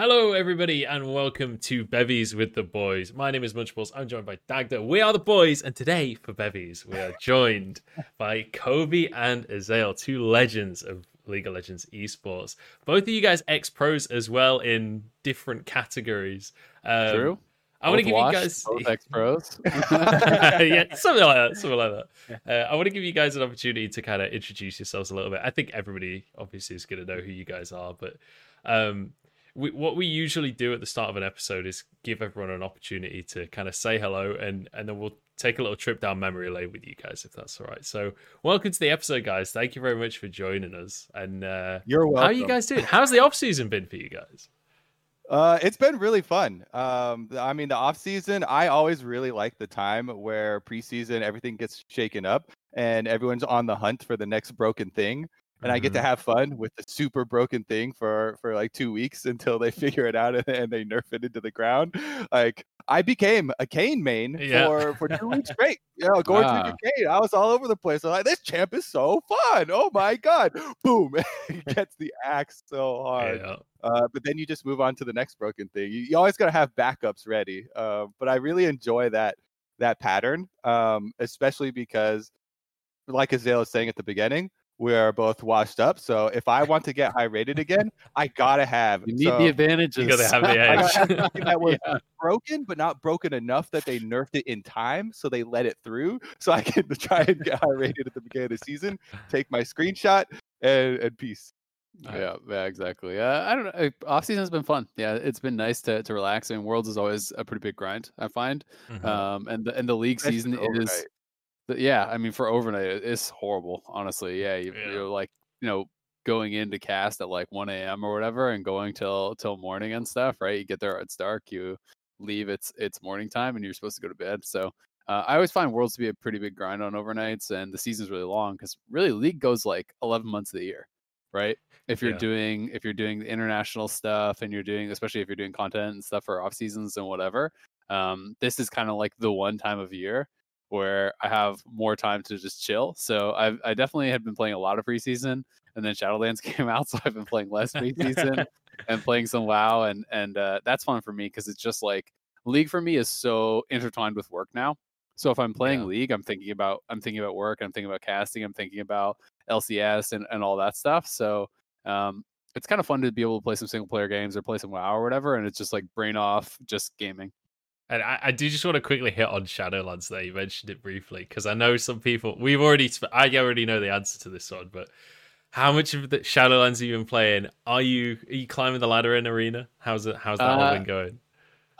Hello, everybody, and welcome to Bevies with the Boys. My name is Munchballs. I'm joined by Dagda. We are the boys, and today for Bevies, we are joined by Kobe and Azael, two legends of League of Legends esports. Both of you guys ex pros as well in different categories. Um, True. I want to give you guys both ex pros. yeah, something like that. Something like that. Uh, I want to give you guys an opportunity to kind of introduce yourselves a little bit. I think everybody obviously is going to know who you guys are, but um, we, what we usually do at the start of an episode is give everyone an opportunity to kind of say hello and and then we'll take a little trip down memory lane with you guys if that's all right. So welcome to the episode guys. Thank you very much for joining us. And uh you're welcome how are you guys doing? How's the off season been for you guys? Uh it's been really fun. Um i mean the off season i always really like the time where preseason everything gets shaken up and everyone's on the hunt for the next broken thing and mm-hmm. I get to mm-hmm. have fun with the super broken thing for for like two weeks until they figure it out and, and they nerf it into the ground. Like I became a Kayn main yeah. for for two weeks straight. You know, going ah. through the Kayn, I was all over the place. I'm like, this champ is so fun. Oh my god! Boom! he gets the axe so hard. Yeah. Uh, but then you just move on to the next broken thing. You, you always got to have backups ready. Uh, but I really enjoy that that pattern, um, especially because, like Azael was saying at the beginning, we are both washed up. So if I want to get high rated again, I gotta have. You need so, the advantages. You gotta have the edge. that was yeah. broken, but not broken enough that they nerfed it in time, so they let it through. So I can try and get high rated at the beginning of the season, take my screenshot, and, and peace. Yeah, yeah, exactly. Uh, I don't know. Off season has been fun. Yeah, it's been nice to, to relax. I mean, Worlds is always a pretty big grind. I find, mm-hmm. um, and the and the league season is yeah, I mean for overnight it's horrible, honestly. Yeah, you, yeah. you're like you know going into cast at like 1 a.m. or whatever and going till till morning and stuff, right? You get there it's dark, you leave it's it's morning time and you're supposed to go to bed. So uh, I always find worlds to be a pretty big grind on overnights and the season's really long because really league goes like 11 months of the year, right? If you're yeah. doing if you're doing the international stuff and you're doing especially if you're doing content and stuff for off seasons and whatever, um, this is kind of like the one time of year where I have more time to just chill. So I've, I definitely had been playing a lot of preseason, and then Shadowlands came out, so I've been playing less preseason and playing some WoW, and and uh, that's fun for me because it's just like League for me is so intertwined with work now. So if I'm playing yeah. League, I'm thinking about I'm thinking about work, I'm thinking about casting, I'm thinking about LCS and and all that stuff. So um, it's kind of fun to be able to play some single player games or play some WoW or whatever, and it's just like brain off, just gaming. And I, I, do just want to quickly hit on Shadowlands there. You mentioned it briefly because I know some people. We've already. I already know the answer to this one, but how much of the Shadowlands have you been playing? Are you are you climbing the ladder in arena? How's it? How's that uh, all been going?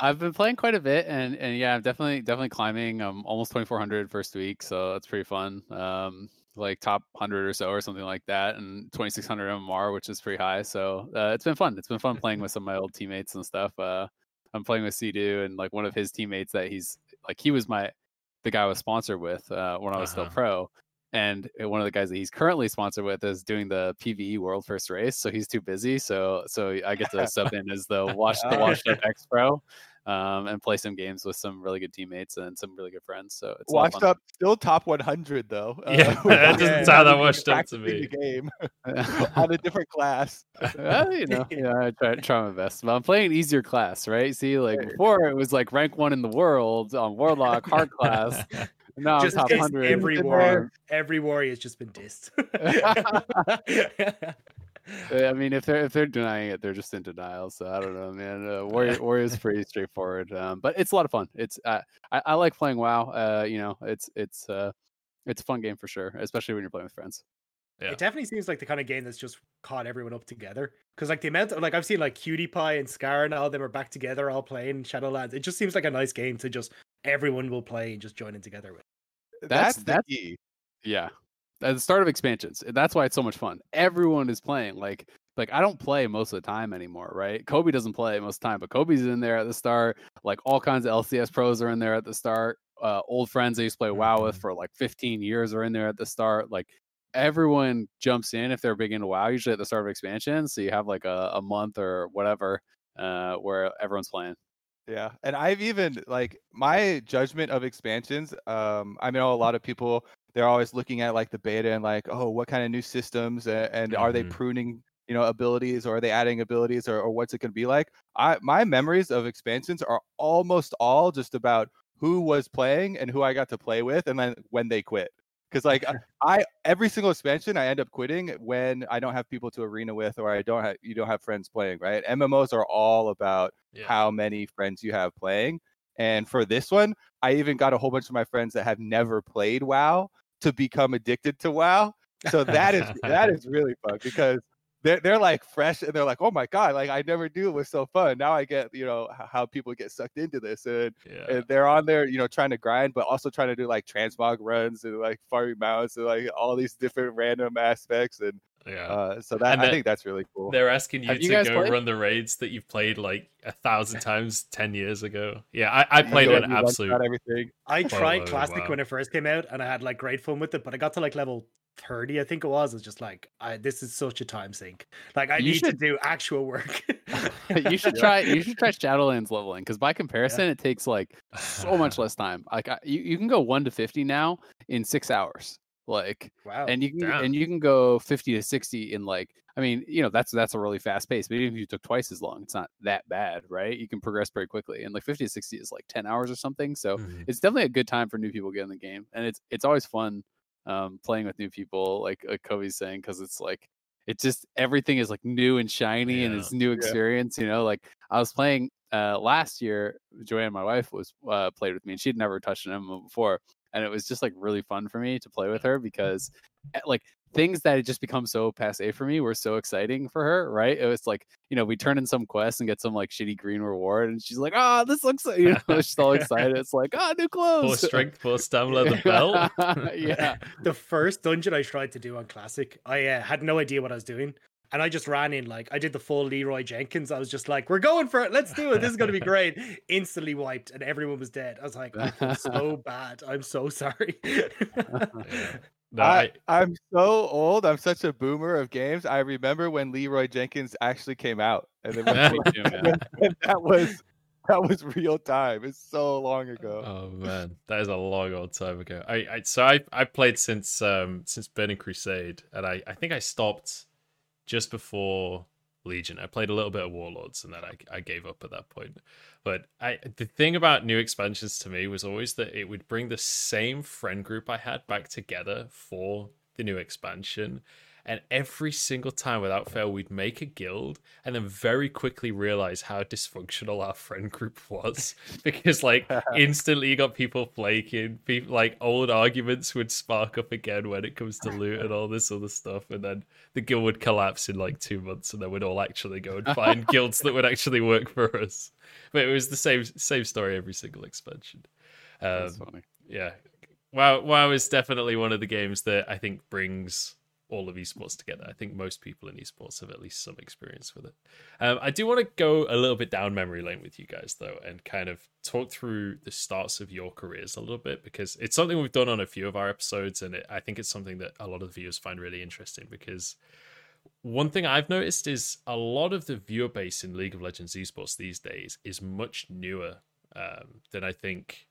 I've been playing quite a bit, and and yeah, I'm definitely definitely climbing. I'm almost 2400 first week, so that's pretty fun. Um, like top 100 or so or something like that and 2600 mmr which is pretty high so uh, it's been fun it's been fun playing with some of my old teammates and stuff uh, I'm playing with Cdew and like one of his teammates that he's like he was my the guy I was sponsored with uh, when I was uh-huh. still pro. And uh, one of the guys that he's currently sponsored with is doing the PVE World First Race, so he's too busy. So so I get to sub in as the wash the washed up ex pro um, and play some games with some really good teammates and some really good friends. So it's washed up, still top 100 though. Yeah, uh, that doesn't sound that washed up to me. The game on a different class. well, you know, yeah, I try try my best. But I'm playing an easier class, right? See, like before it was like rank one in the world on Warlock hard class. No, just top hundred. Every war, every warrior has just been dissed. I mean, if they're if they're denying it, they're just in denial. So I don't know, man. Uh, Warrior Warrior is pretty straightforward, um, but it's a lot of fun. It's uh, I, I like playing WoW. Uh, you know, it's it's uh, it's a fun game for sure, especially when you're playing with friends. Yeah. It definitely seems like the kind of game that's just caught everyone up together. Because like the amount of like I've seen like Cutie Pie and Scar and all of them are back together, all playing Shadowlands. It just seems like a nice game to just everyone will play and just join in together with. That's that's, that's yeah at the start of expansions. That's why it's so much fun. Everyone is playing. Like like I don't play most of the time anymore, right? Kobe doesn't play most of the time, but Kobe's in there at the start. Like all kinds of LCS pros are in there at the start. Uh, old friends I used to play WoW with mm-hmm. for like 15 years are in there at the start. Like everyone jumps in if they're big into WoW, usually at the start of expansion. So you have like a, a month or whatever uh, where everyone's playing. Yeah, and I've even like my judgment of expansions. Um, I know a lot of people they're always looking at like the beta and like, oh, what kind of new systems and, and mm-hmm. are they mm-hmm. pruning you know abilities or are they adding abilities or, or what's it going to be like i my memories of expansions are almost all just about who was playing and who i got to play with and then when they quit because like I every single expansion I end up quitting when I don't have people to arena with or I don't have you don't have friends playing, right? MMOs are all about yeah. how many friends you have playing. And for this one, I even got a whole bunch of my friends that have never played WoW to become addicted to WoW. So that is that is really fun because they're they're like fresh and they're like, oh my god, like I never knew it was so fun. Now I get you know how people get sucked into this, and, yeah. and they're on there, you know, trying to grind, but also trying to do like transmog runs and like farming mounts and like all these different random aspects. And yeah, uh, so that I think that's really cool. They're asking you Have to you go played? run the raids that you've played like a thousand times ten years ago. Yeah, I, I played an absolute everything. I tried classic wow. when it first came out, and I had like great fun with it, but I got to like level 30 i think it was it's just like I, this is such a time sink like i you need should, to do actual work you should try you should try shadowlands leveling because by comparison yeah. it takes like so much less time like I, you, you can go 1 to 50 now in six hours like wow and you can Damn. and you can go 50 to 60 in like i mean you know that's that's a really fast pace but even if you took twice as long it's not that bad right you can progress very quickly and like 50 to 60 is like 10 hours or something so mm-hmm. it's definitely a good time for new people getting in the game and it's it's always fun um, playing with new people, like like Kobe's saying, because it's like it's just everything is like new and shiny yeah. and it's new experience. Yeah. You know, like I was playing uh, last year. Joanne, my wife, was uh, played with me, and she'd never touched an MMO before, and it was just like really fun for me to play with her because eh, like things that had just become so passe for me were so exciting for her, right? It was like, you know, we turn in some quest and get some like shitty green reward, and she's like, "Oh, this looks," you know, she's all excited. It's like, "Oh, new clothes." Full strength, full stamina, the belt. yeah. The first dungeon I tried to do on classic, I uh, had no idea what I was doing. And I just ran in like I did the full Leroy Jenkins. I was just like, "We're going for it. Let's do it. This is going to be great." Instantly wiped, and everyone was dead. I was like, "So bad. I'm so sorry." No, I, I, am so old. I'm such a boomer of games. I remember when Leroy Jenkins actually came out, and then when, that was that was real time. It's so long ago. Oh man, that is a long old time ago. I, I so I I played since um since Burning Crusade, and I I think I stopped just before Legion. I played a little bit of Warlords, and then I I gave up at that point. But I the thing about new expansions to me was always that it would bring the same friend group I had back together for the new expansion. And every single time, without fail, we'd make a guild and then very quickly realize how dysfunctional our friend group was. because, like, instantly you got people flaking, people, like, old arguments would spark up again when it comes to loot and all this other stuff. And then the guild would collapse in like two months, and then we'd all actually go and find guilds that would actually work for us. But it was the same same story every single expansion. Um, That's funny. Yeah. WoW, WoW is definitely one of the games that I think brings all of esports together. I think most people in esports have at least some experience with it. Um, I do want to go a little bit down memory lane with you guys though, and kind of talk through the starts of your careers a little bit because it's something we've done on a few of our episodes, and it, I think it's something that a lot of viewers find really interesting because. One thing I've noticed is a lot of the viewer base in League of Legends esports these days is much newer um, than I think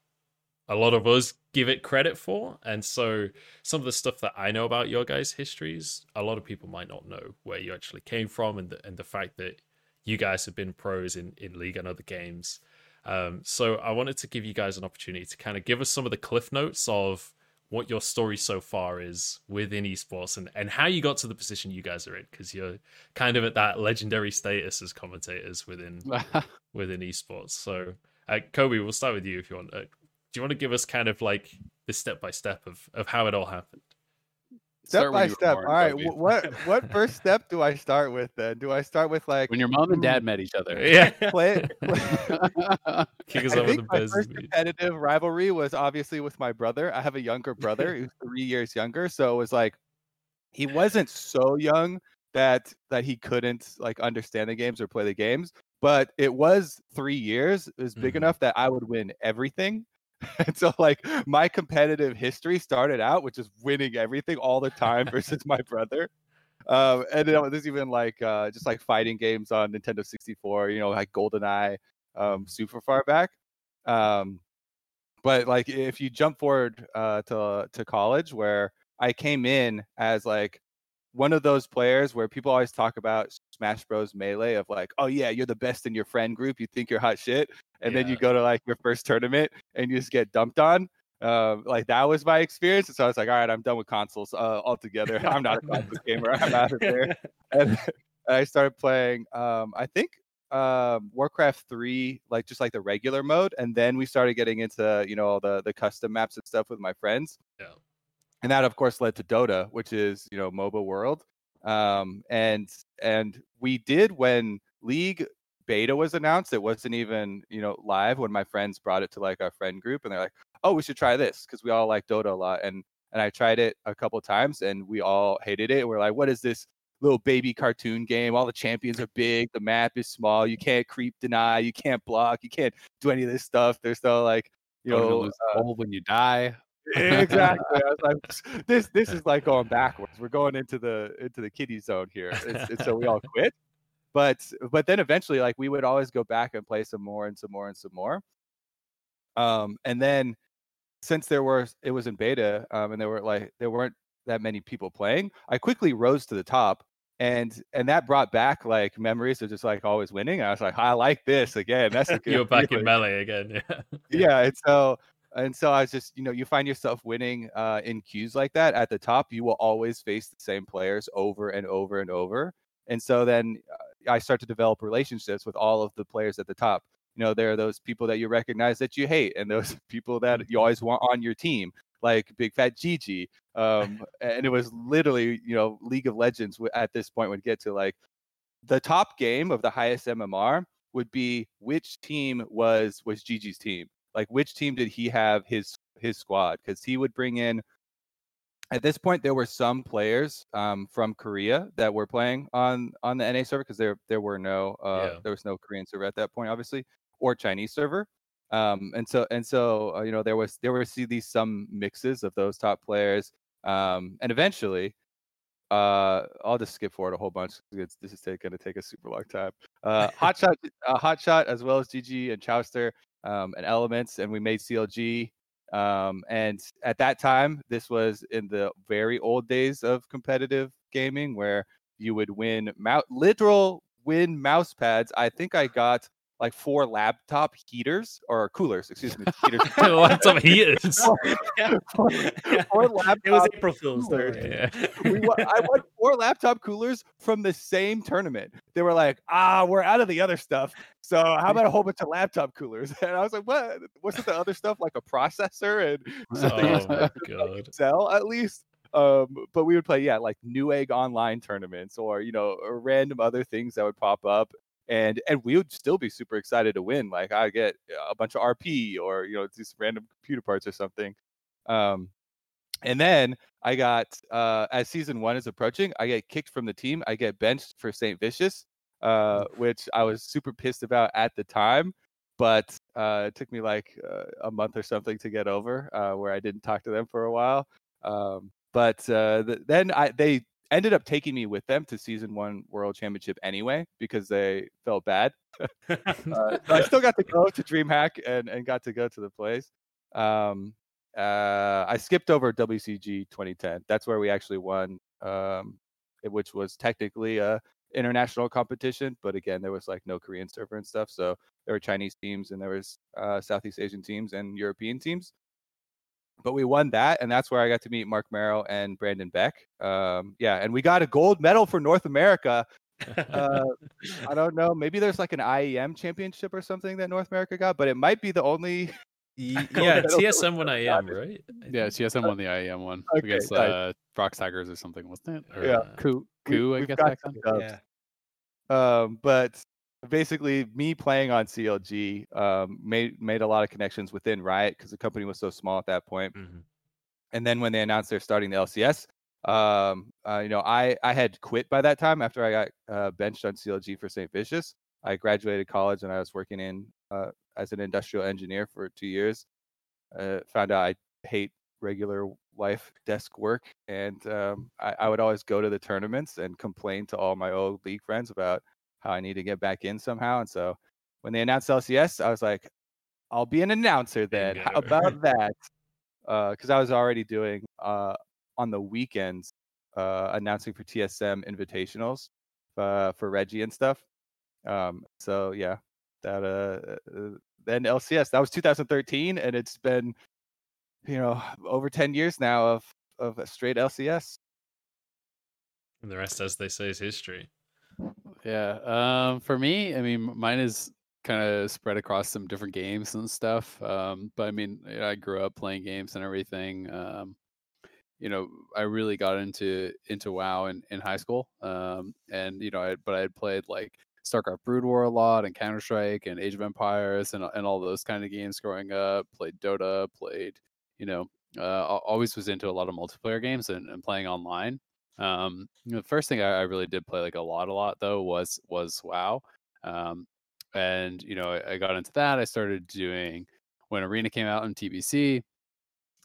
a lot of us give it credit for. And so some of the stuff that I know about your guys' histories, a lot of people might not know where you actually came from and the, and the fact that you guys have been pros in, in League and other games. Um, so I wanted to give you guys an opportunity to kind of give us some of the cliff notes of what your story so far is within esports and, and how you got to the position you guys are in because you're kind of at that legendary status as commentators within within esports. So uh, Kobe, we'll start with you if you want. Uh, do you want to give us kind of like the step by step of of how it all happened? Step by step. All right. What what first step do I start with then? Do I start with like when your mom and dad met each other? Yeah. Play. Kick us I think my first competitive rivalry was obviously with my brother. I have a younger brother who's three years younger, so it was like he wasn't so young that that he couldn't like understand the games or play the games but it was three years it was big mm-hmm. enough that i would win everything and so like my competitive history started out with just winning everything all the time versus my brother. Um, and then there's even like uh, just like fighting games on Nintendo 64, you know, like GoldenEye, um, super far back. Um, but like if you jump forward uh, to to college, where I came in as like one of those players where people always talk about Smash Bros. Melee of like, oh yeah, you're the best in your friend group. You think you're hot shit, and yeah. then you go to like your first tournament and you just get dumped on. Uh, like that was my experience. And so I was like, all right, I'm done with consoles uh, altogether. I'm not a console gamer. I'm out of there. And, I started playing. Um, I think um, Warcraft three, like just like the regular mode, and then we started getting into you know all the the custom maps and stuff with my friends. Yeah. And that of course led to Dota, which is you know MOBA World. Um, and and we did when League beta was announced. It wasn't even you know live when my friends brought it to like our friend group, and they're like, "Oh, we should try this," because we all like Dota a lot. And and I tried it a couple times, and we all hated it. We're like, "What is this little baby cartoon game. All the champions are big, the map is small. You can't creep deny, you can't block, you can't do any of this stuff. There's no like, you know, uh, when you die. Exactly. I was like, this this is like going backwards. We're going into the into the kiddie zone here. It's, it's, so we all quit. But but then eventually, like we would always go back and play some more and some more and some more. Um, and then since there were it was in beta, um, and there were like there weren't that many people playing, I quickly rose to the top and and that brought back like memories of just like always winning. I was like, I like this again. That's a good. You're back in melee again. Yeah. yeah. And so and so I was just, you know, you find yourself winning uh, in queues like that at the top. You will always face the same players over and over and over. And so then uh, I start to develop relationships with all of the players at the top. You know, there are those people that you recognize that you hate, and those people that you always want on your team like Big Fat Jiji. Um, and it was literally, you know, League of Legends at this point would get to like the top game of the highest MMR would be which team was was Jiji's team. Like which team did he have his his squad? Because he would bring in. At this point, there were some players um, from Korea that were playing on on the NA server because there there were no uh, yeah. there was no Korean server at that point, obviously, or Chinese server. Um, and so and so uh, you know there was there were see these some mixes of those top players, um, and eventually, uh, I'll just skip forward a whole bunch. It's, this is going to take a super long time. Uh, Hotshot, uh, Hotshot, as well as GG and Chauster um, and Elementz, and we made CLG. Um, and at that time, this was in the very old days of competitive gaming, where you would win mou- literal win mouse pads. I think I got like four laptop heaters or coolers, excuse me, heaters. laptop heaters. four, four, laptop it was April Fool's Day. Yeah. we, I won four laptop coolers from the same tournament. They were like, ah, we're out of the other stuff. So how about a whole bunch of laptop coolers? And I was like, what? Wasn't the other stuff like a processor and something oh sell at least? um but we would play yeah like Newegg online tournaments or you know or random other things that would pop up and and we would still be super excited to win. Like I get a bunch of RP or you know these random computer parts or something. Um, and then I got uh, as season one is approaching, I get kicked from the team. I get benched for Saint Vicious, uh, which I was super pissed about at the time. But uh, it took me like uh, a month or something to get over, uh, where I didn't talk to them for a while. Um, but uh, the, then I they ended up taking me with them to season one world championship anyway because they felt bad. uh, I still got to go to DreamHack and, and got to go to the place. Um, uh, I skipped over WCG 2010. That's where we actually won, um, which was technically a international competition, but again, there was like no Korean server and stuff. So there were Chinese teams and there was uh, Southeast Asian teams and European teams but we won that, and that's where I got to meet Marc Merrill and Brandon Beck. Um, yeah, and we got a gold medal for North America. Uh, I don't know. Maybe there's like an IEM championship or something that North America got, but it might be the only. yeah, TSM won IEM, right? Yeah, TSM won the IEM one okay, against nice. uh, Brox Tigers or something, wasn't it? Or, yeah, uh, KOO, KOO, I guess. Back Yeah. Um, but basically me playing on CLG um, made made a lot of connections within Riot because the company was so small at that point. Mm-hmm. And then when they announced they're starting the LCS, um, uh, you know, I I had quit by that time after I got uh, benched on CLG for St. Vicious. I graduated college and I was working in uh, as an industrial engineer for two years. Uh, found out I hate regular life desk work, and um, I, I would always go to the tournaments and complain to all my old league friends about how I need to get back in somehow. And so when they announced LCS, I was like, I'll be an announcer then. How about that? Because uh, I was already doing uh, on the weekends uh, announcing for TSM invitationals uh, for Reggie and stuff. Um, so yeah, that uh, uh, then LCS that was 2013, and it's been you know over 10 years now of of a straight LCS. And the rest, as they say, is history. Yeah. Um, for me, I mean, mine is kind of spread across some different games and stuff. Um, but I mean, I grew up playing games and everything. Um, you know, I really got into into WoW in, in high school. Um, and you know, I, but I had played like StarCraft Brood War a lot and Counter Strike and Age of Empires and and all those kind of games growing up. Played Dota, played, you know, uh, always was into a lot of multiplayer games and, and playing online. Um, the first thing I, I, really did play like a lot, a lot though was was WoW. Um, and you know, I, I got into that. I started doing when Arena came out in TBC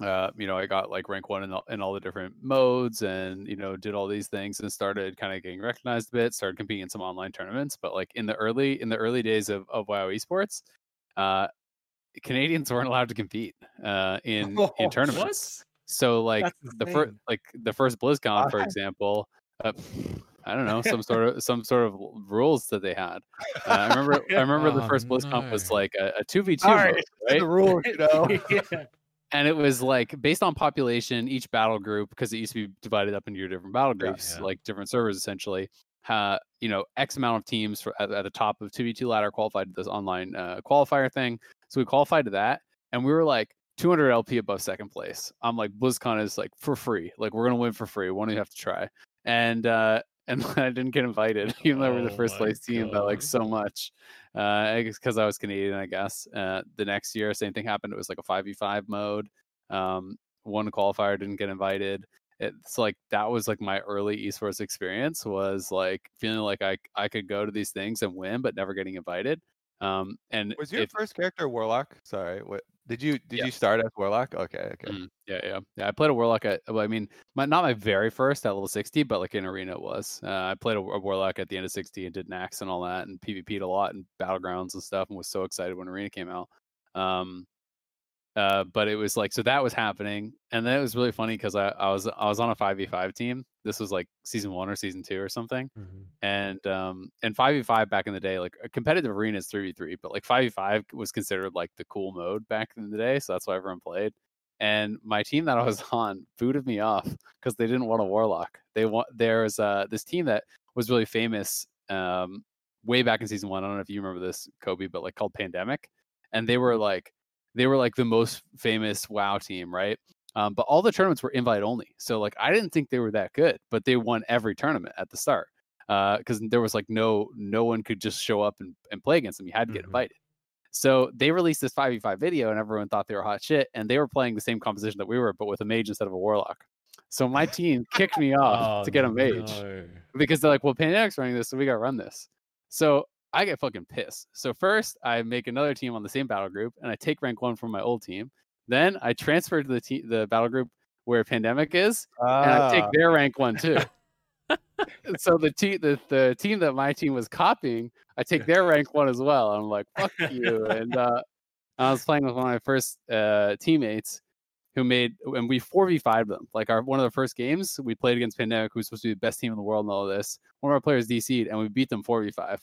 uh, you know, I got like rank one in, all, in all the different modes and, you know, did all these things and started kind of getting recognized a bit, started competing in some online tournaments. But like in the early, in the early days of, of WoW esports, uh, Canadians weren't allowed to compete uh, in, oh, in tournaments. What? So like the first, like the first BlizzCon, for example, uh, I don't know some sort of some sort of rules that they had. Uh, I remember I remember oh, the first BlizzCon no. was like a two v two, right? The rules, you know. yeah and it was like based on population each battle group because it used to be divided up into your different battle groups yeah, yeah. like different servers essentially uh, you know x amount of teams for, at, at, the top of 2v2 ladder qualified to this online uh, qualifier thing so we qualified to that and we were like 200 lp above second place i'm like blizzcon is like for free like we're gonna win for free one you have to try and uh and I didn't get invited, even though we're the oh first place team by like so much. Uh, because I was Canadian, I guess. Uh, the next year, same thing happened. It was like a five v five mode. Um, one qualifier didn't get invited. It's like that was like my early esports experience was like feeling like I I could go to these things and win, but never getting invited. Um, and was your if, first character Warlock? Sorry, what did you did yeah. you start as Warlock? Okay, okay. Mm, yeah, yeah, yeah. I played a Warlock at. Well, I mean, my, not my very first at level sixty, but like in arena it was. Uh, I played a, a, Warlock at the end of sixty and did Naxx and all that, and PvP'd a lot and battlegrounds and stuff, and was so excited when arena came out. Um, uh, but it was like so that was happening, and then it was really funny because I, I was I was on a five v five team. This was like season one or season two or something, mm-hmm. and um and five v five back in the day, like a competitive arena is three v three, but like five v five was considered like the cool mode back in the day, so that's why everyone played. And my team that I was on booted me off because they didn't want a warlock. They want there's uh this team that was really famous um way back in season one. I don't know if you remember this, Kobe, but like called Pandemic, and they were mm-hmm. like they were like the most famous WoW team, right? Um, but all the tournaments were invite only. So like I didn't think they were that good, but they won every tournament at the start because uh, there was like no no one could just show up and, and play against them. You had to get mm-hmm. invited. So they released this 5v5 video and everyone thought they were hot shit. And they were playing the same composition that we were, but with a mage instead of a warlock. So my team kicked me off oh, to get a mage no. because they're like, well, Pandemic's running this, so we got to run this. So I get fucking pissed. So first, I make another team on the same battle group, and I take rank one from my old team. Then I transfer to the te- the battle group where Pandemic is, ah. and I take ah. their rank one too. so the, te- the the team that my team was copying, I take their rank one as well. I'm like, fuck you. And uh, I was playing with one of my first uh, teammates who made, and we 4v5 them. Like our one of the first games, we played against Pandemic, who's supposed to be the best team in the world and all of this. One of our players DC'd, and we beat them 4v5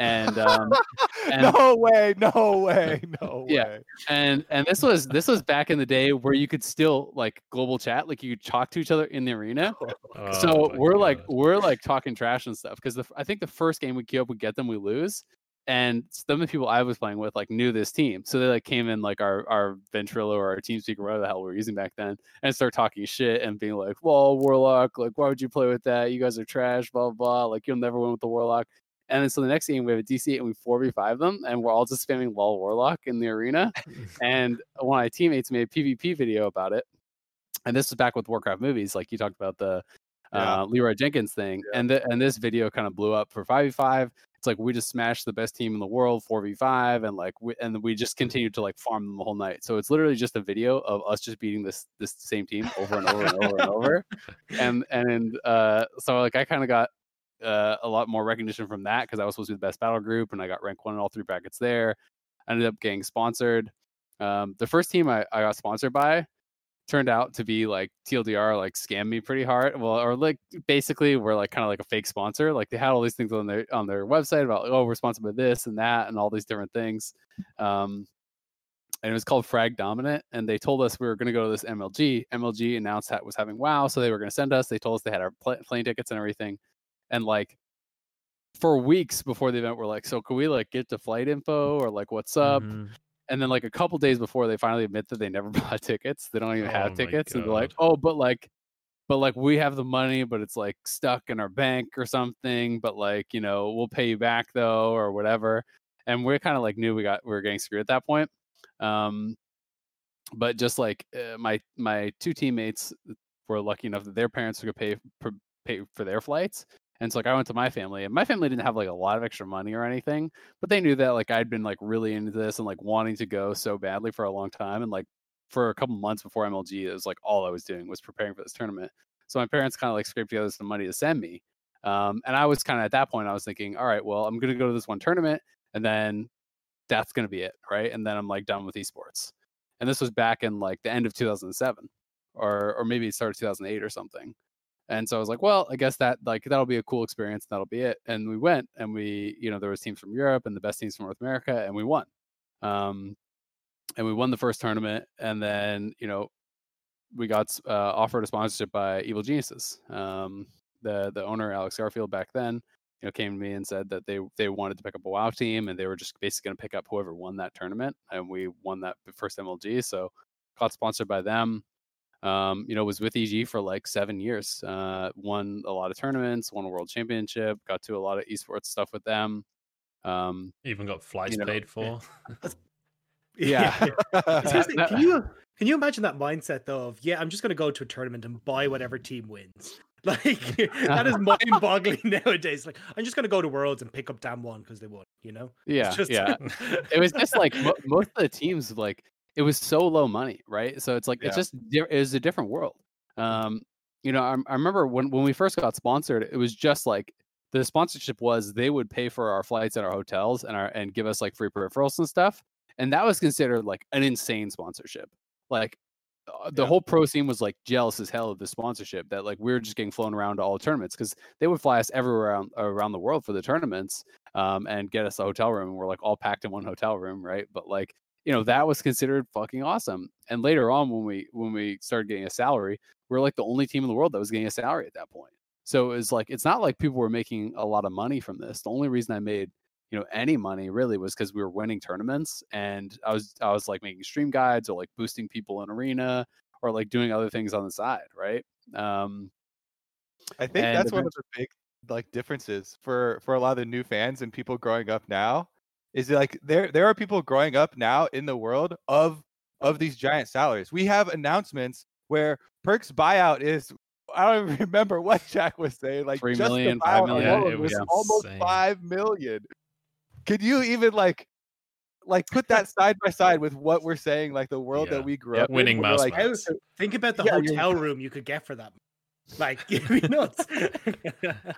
and, um, and no way, no way, no yeah. way. And and this was this was back in the day where you could still like global chat, like you could talk to each other in the arena. Oh, so we're God. like we're like talking trash and stuff because I think the first game we queue up, we get them, we lose. And some of the people I was playing with like knew this team, so they like came in like our our Ventrilo or our TeamSpeak or whatever the hell we were using back then, and start talking shit and being like, "Well, Warlock, like why would you play with that? You guys are trash, blah blah. blah. Like you'll never win with the Warlock." And then so the next game we have a DC and we 4v5 them and we're all just spamming LOL Warlock in the arena. and one of my teammates made a PvP video about it. And this was back with Warcraft movies, like you talked about the yeah. uh, Leroy Jenkins thing. Yeah. And the, and this video kind of blew up for 5v5. It's like we just smashed the best team in the world 4v5 and like we, and we just continued to like farm them the whole night. So it's literally just a video of us just beating this this same team over and over and over and over. And and uh so like I kind of got uh, a lot more recognition from that because I was supposed to be the best battle group and I got rank one in all three brackets there. I ended up getting sponsored. Um, the first team I, I got sponsored by turned out to be like TLDR like scammed me pretty hard. Well, or like basically we're like kind of like a fake sponsor. Like they had all these things on their on their website about like, oh we're sponsored by this and that and all these different things. Um, and it was called Frag Dominant. And they told us we were going to go to this MLG. MLG announced that was having WoW, so they were going to send us. They told us they had our pl- plane tickets and everything. And like for weeks before the event, we're like, so can we like get the flight info or like what's up? Mm-hmm. And then like a couple days before, they finally admit that they never bought tickets. They don't even oh have tickets, and they're like, oh, but like. But like we have the money, but it's like stuck in our bank or something. But like you know, we'll pay you back though, or whatever. And we're kind of like knew we got we were getting screwed at that point. Um, but just like uh, my my two teammates were lucky enough that their parents could pay for, pay for their flights, and so like I went to my family, and my family didn't have like a lot of extra money or anything, but they knew that like I'd been like really into this and like wanting to go so badly for a long time, and like for a couple months before MLG, it was like all I was doing was preparing for this tournament. So my parents kind of like scraped together some money to send me, um, and I was kind of at that point I was thinking, all right, well I'm gonna go to this one tournament, and then that's going to be it, right? And then I'm like done with esports. And this was back in like the end of 2007 or or maybe it started 2008 or something. And so I was like, well, I guess that like that'll be a cool experience. That'll be it. And we went and we, you know, there was teams from Europe and the best teams from North America and we won. Um, and we won the first tournament and then, you know, we got uh, offered a sponsorship by Evil Geniuses. Um, the the owner Alex Garfield back then you know came to me and said that they they wanted to pick up a WoW team and they were just basically going to pick up whoever won that tournament and we won that first MLG so got sponsored by them um, you know was with EG for like seven years uh, won a lot of tournaments won a world championship got to a lot of esports stuff with them um, even got flights you know, paid for yeah can you can you imagine that mindset though of yeah i'm just going to go to a tournament and buy whatever team wins Like that is mind-boggling nowadays. Like I'm just gonna go to Worlds and pick up DAMWON because they won. You know? Yeah, just... yeah. it was just like mo- most of the teams like it was so low money, right? So it's like yeah. it's just it was a different world. Um, you know, I, I remember when when we first got sponsored, it was just like the sponsorship was they would pay for our flights and our hotels and our and give us like free peripherals and stuff, and that was considered like an insane sponsorship. Like uh, the yeah. whole pro scene was like jealous as hell of the sponsorship that like we are just getting flown around to all the tournaments because they would fly us everywhere around, around the world for the tournaments um, and get us a hotel room and we're like all packed in one hotel room right but like you know that was considered fucking awesome and later on when we when we started getting a salary we are like the only team in the world that was getting a salary at that point. So it was like it's not like people were making a lot of money from this. The only reason i made you know any money really was because we were winning tournaments and i was i was like making stream guides or like boosting people in arena or like doing other things on the side right? Um i think that's one of the big like differences for for a lot of the new fans and people growing up now is like there there are people growing up now in the world of of these giant salaries we have announcements where Perkz's buyout is I don't even remember what Jack was saying. Like three million, five million. Yeah, it was almost five million. Could you even like like put that side by side with what we're saying, like the world yeah. that we grew up winning in, mouse. Like, think about the yeah, hotel room you could get for that. Like, give me know,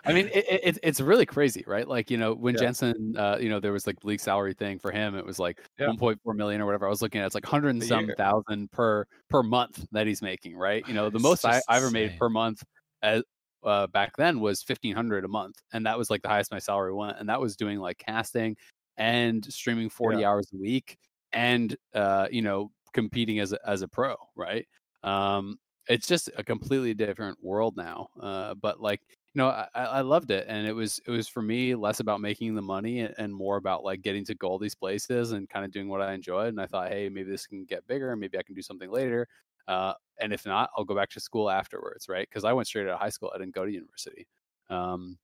I mean, it, it, it's really crazy, right? Like, you know, when yeah. Jensen, uh, you know, there was like the league salary thing for him, it was like 1.4 million or whatever. I was looking at it's like hundred and some thousand per per month that he's making, right? You know, the most I, I ever made per month as uh, back then was 1500 a month and that was like the highest my salary went and that was doing like casting and streaming 40 yeah. hours a week and uh, you know competing as a, as a pro right um, it's just a completely different world now uh, but like you know I, I loved it and it was it was for me less about making the money and more about like getting to go all these places and kind of doing what i enjoyed and i thought hey maybe this can get bigger and maybe i can do something later uh, and if not, I'll go back to school afterwards, right? Because I went straight out of high school. I didn't go to university. Um,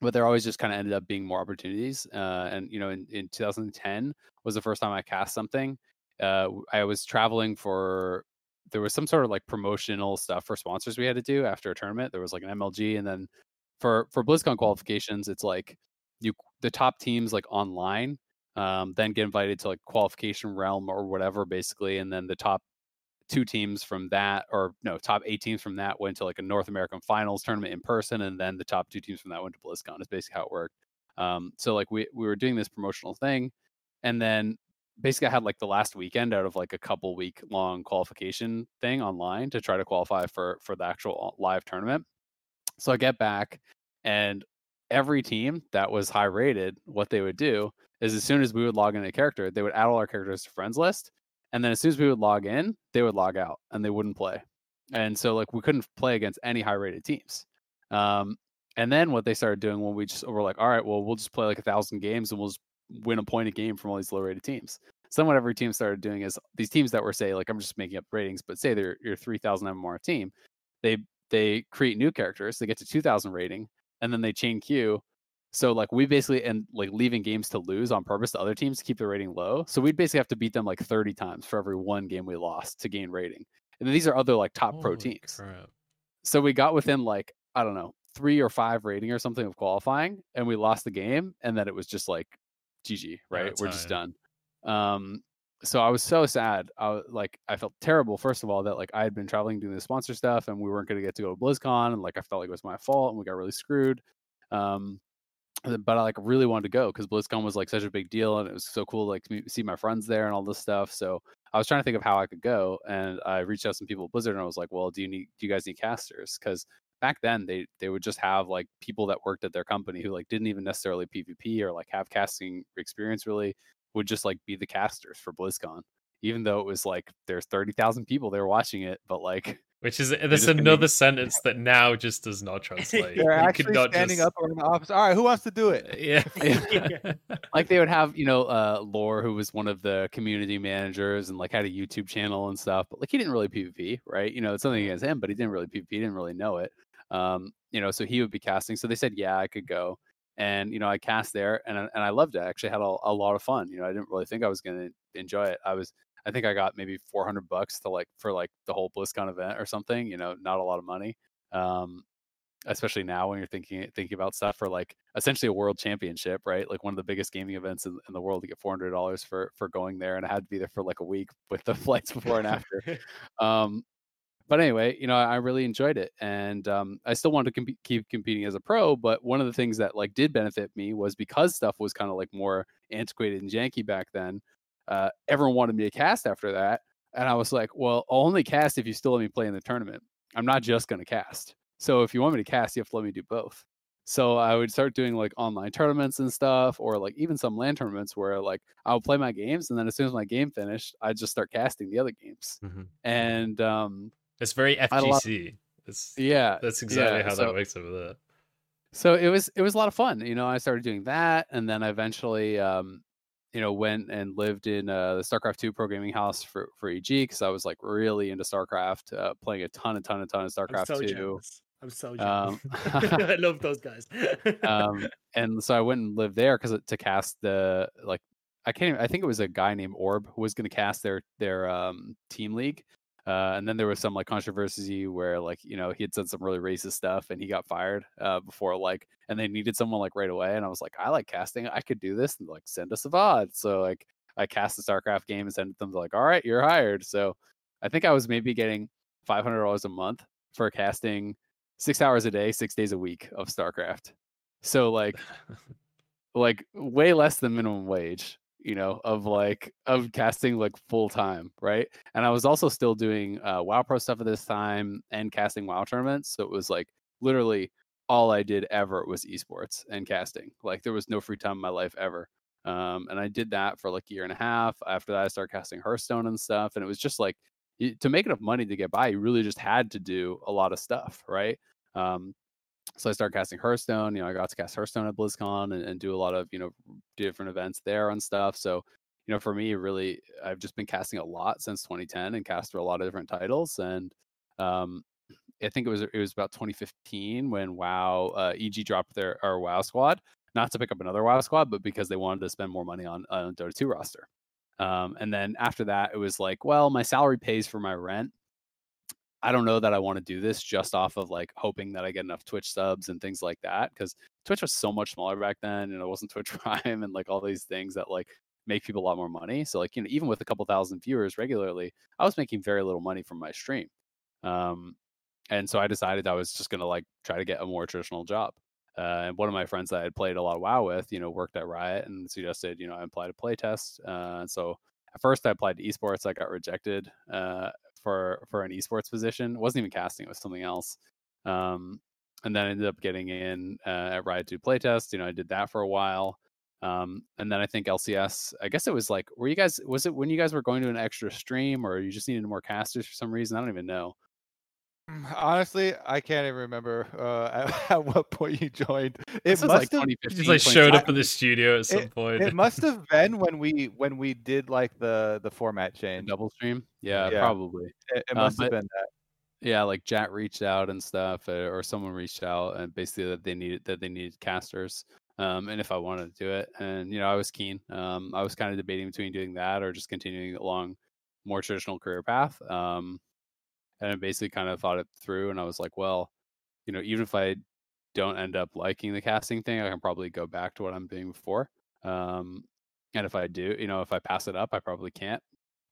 but there always just kind of ended up being more opportunities. Uh, and you know, in, in 2010 was the first time I cast something. Uh, I was traveling for there was some sort of like promotional stuff for sponsors we had to do after a tournament. There was like an MLG, and then for for BlizzCon qualifications, it's like you the top teams like online um, then get invited to like qualification realm or whatever basically, and then the top two teams from that, or no, top eight teams from that went to like a North American Finals tournament in person, and then the top two teams from that went to BlizzCon. Is basically how it worked. Um, so like we we were doing this promotional thing, and then basically I had like the last weekend out of like a couple week long qualification thing online to try to qualify for for the actual live tournament. So I get back and every team that was high rated, what they would do is as soon as we would log in a character, they would add all our characters to friends list. And then as soon as we would log in, they would log out and they wouldn't play. And so like we couldn't play against any high rated teams. Um, and then what they started doing when we just were like, all right, well, we'll just play like a thousand games and we'll just win a point a game from all these low rated teams. So what every team started doing is these teams that were say like I'm just making up ratings, but say they're your 3,000 MMR team, they they create new characters, they get to 2,000 rating, and then they chain queue. So like we basically and like leaving games to lose on purpose to other teams to keep the rating low. So we'd basically have to beat them like 30 times for every one game we lost to gain rating. And these are other like top Holy pro teams. Crap. So we got within like I don't know three or five rating or something of qualifying, and we lost the game, and then it was just like GG, right? We're just done. Um, so I was so sad. I like I felt terrible first of all that like I had been traveling doing the sponsor stuff and we weren't going to get to go to BlizzCon and like I felt like it was my fault and we got really screwed. Um, but I like really wanted to go because BlizzCon was like such a big deal and it was so cool like to see my friends there and all this stuff. So I was trying to think of how I could go and I reached out to some people at Blizzard and I was like, well, do you need do you guys need casters? Because back then they they would just have like people that worked at their company who like didn't even necessarily PvP or like have casting experience really would just like be the casters for BlizzCon, even though it was like there's thirty thousand people there watching it, but like which is that's another sentence that now just does not translate. They're you actually standing just... up in the office. All right, who wants to do it? Yeah. yeah. like they would have, you know, uh Lore, who was one of the community managers and like had a YouTube channel and stuff, but like he didn't really PvP, right? You know, it's something against him, but he didn't really PvP, he didn't really know it. Um, you know, so he would be casting. So they said, yeah, I could go. And, you know, I cast there and, and I loved it. I actually had a, a lot of fun. You know, I didn't really think I was going to enjoy it. I was, I think I got maybe 400 bucks to like, for like the whole BlizzCon event or something, you know, not a lot of money. Um, especially now when you're thinking thinking about stuff for like essentially a world championship, right? Like one of the biggest gaming events in, in the world to get four hundred dollars for for going there, and I had to be there for like a week with the flights before and after. Um, but anyway, you know, I really enjoyed it, and um, I still wanted to comp- keep competing as a pro. But one of the things that like did benefit me was because stuff was kind of like more antiquated and janky back then. Uh, everyone wanted me to cast after that, and I was like, well, I'll only cast if you still let me play in the tournament. I'm not just going to cast. So if you want me to cast, you have to let me do both. So I would start doing like online tournaments and stuff, or like even some LAN tournaments where like I would play my games, and then as soon as my game finished, I'd just start casting the other games. Mm-hmm. And um, it's very FGC. It's, yeah, that's exactly yeah, how so, that works over there. So it was it was a lot of fun. You know, I started doing that, and then I eventually, um, you know, went and lived in uh, the StarCraft two programming house for for EG because I was like really into StarCraft, uh, playing a ton, a ton, a ton of StarCraft so two. Jealous. I'm so jealous. Um, I love those guys. um, and so I went and lived there because to cast the like I can't. Even, I think it was a guy named Orb who was going to cast their their um, team league, uh, and then there was some like controversy where like you know he had said some really racist stuff and he got fired uh, before like and they needed someone like right away and I was like I like casting I could do this and like send us a VOD so like I cast the StarCraft game and sent them like all right you're hired. So I think I was maybe getting five hundred dollars a month for casting six hours a day six days a week of StarCraft. So like like way less than minimum wage you know, of like of casting like full time, right? And I was also still doing uh, WoW Pro stuff at this time and casting WoW tournaments, so it was like literally all I did ever was esports and casting. Like there was no free time in my life ever. Um, and I did that for like a year and a half. After that, I started casting Hearthstone and stuff, and it was just like to make enough money to get by, you really just had to do a lot of stuff, right? Um, so I started casting Hearthstone. You know, I got to cast Hearthstone at BlizzCon and, and do a lot of you know different events there and stuff. So you know, for me, really, I've just been casting a lot since 2010 and cast for a lot of different titles. And um, I think it was it was about 2015 when WoW uh, EG dropped their our WoW squad, not to pick up another WoW squad, but because they wanted to spend more money on on Dota 2 roster. Um, and then after that, it was like, well, my salary pays for my rent. I don't know that I want to do this just off of like hoping that I get enough Twitch subs and things like that because Twitch was so much smaller back then and it wasn't Twitch Prime and like all these things that like make people a lot more money. So like you know even with a couple thousand viewers regularly, I was making very little money from my stream. Um, and so I decided I was just gonna like try to get a more traditional job. Uh, and one of my friends that I had played a lot of WoW with, you know, worked at Riot and suggested, you know, I apply to playtest. Uh, so at first I applied to esports. I got rejected uh, for for an esports position. It wasn't even casting; it was something else. Um, and then I ended up getting in uh, at Riot to playtest. You know, I did that for a while. Um, and then I think LCS. I guess it was like, were you guys? Was it when you guys were going to an extra stream, or you just needed more casters for some reason? I don't even know. Honestly, I can't even remember uh, at, at, what point you joined. It must like have just like showed up in the studio at some it, point. It must have been when we when we did like the the format change, double stream. Yeah, yeah. probably. It, it um, must um, have been that yeah like Jack reached out and stuff uh, or someone reached out and basically that they needed that they needed casters um, and if i wanted to do it and you know i was keen um, i was kind of debating between doing that or just continuing along more traditional career path um, and i basically kind of thought it through and i was like well you know even if i don't end up liking the casting thing i can probably go back to what i'm doing before um, and if i do you know if i pass it up i probably can't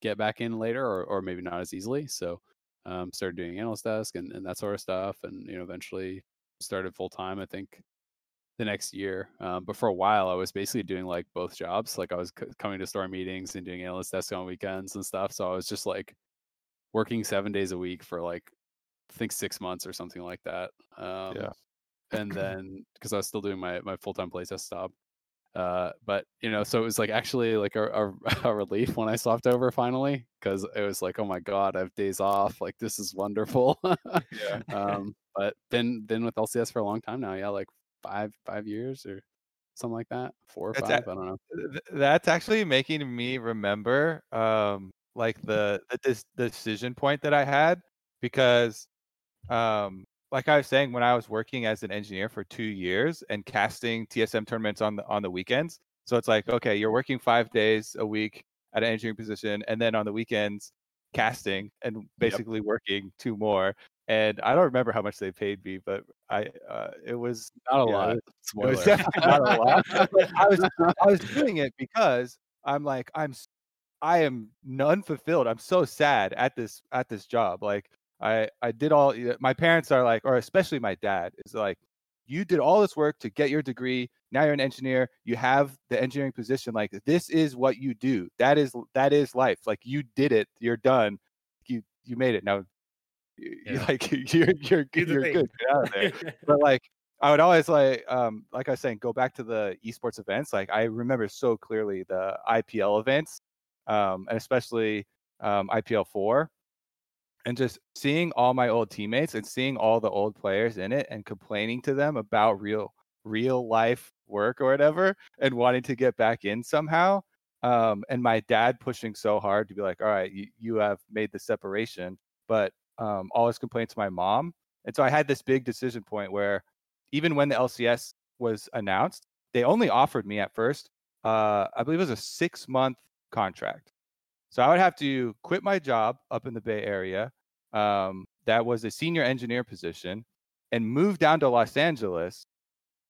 get back in later or, or maybe not as easily so um, started doing analyst desk and, and that sort of stuff and you know eventually started full time i think the next year um, but for a while i was basically doing like both jobs like i was c- coming to store meetings and doing analyst desk on weekends and stuff so i was just like working seven days a week for like i think six months or something like that um, yeah and then because i was still doing my, my full-time playtest job uh, but you know, so it was like actually like a, a, a relief when I swapped over finally because it was like, oh my god, I have days off. Like this is wonderful. yeah. um, but been been with LCS for a long time now. Yeah, like five five years or something like that. Four or that's five. I don't know. That's actually making me remember um like the the decision point that I had because um like I was saying, when I was working as an engineer for two years and casting TSM tournaments on the on the weekends, so it's like, okay, you're working five days a week at an engineering position, and then on the weekends casting and basically yep. working two more. And I don't remember how much they paid me, but I uh, it was not a yeah, lot. It was definitely not a lot. I was I was doing it because I'm like I'm I am unfulfilled. I'm so sad at this at this job. Like I I did all my parents are like or especially my dad is like you did all this work to get your degree now you're an engineer you have the engineering position like this is what you do that is that is life like you did it you're done you you made it now yeah. you like you're you're good you're good get out of there but like I would always like um like I was saying go back to the esports events like I remember so clearly the IPL events um and especially um IPL 4 and just seeing all my old teammates and seeing all the old players in it and complaining to them about real real life work or whatever and wanting to get back in somehow um, and my dad pushing so hard to be like all right you, you have made the separation but um, always complain to my mom and so i had this big decision point where even when the lcs was announced they only offered me at first uh, i believe it was a six month contract so I would have to quit my job up in the Bay Area. Um, that was a senior engineer position and move down to Los Angeles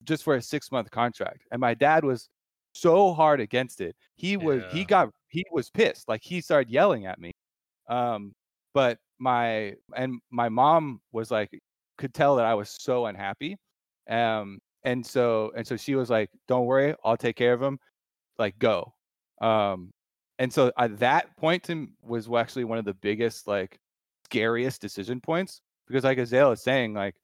just for a six month contract. And my dad was so hard against it. He was yeah. he got he was pissed. Like he started yelling at me. Um, but my and my mom was like could tell that I was so unhappy. Um, and so and so she was like, "Don't worry, I'll take care of him. Like go." Um, and so uh, that point to was actually one of the biggest like scariest decision points because like Azael is saying like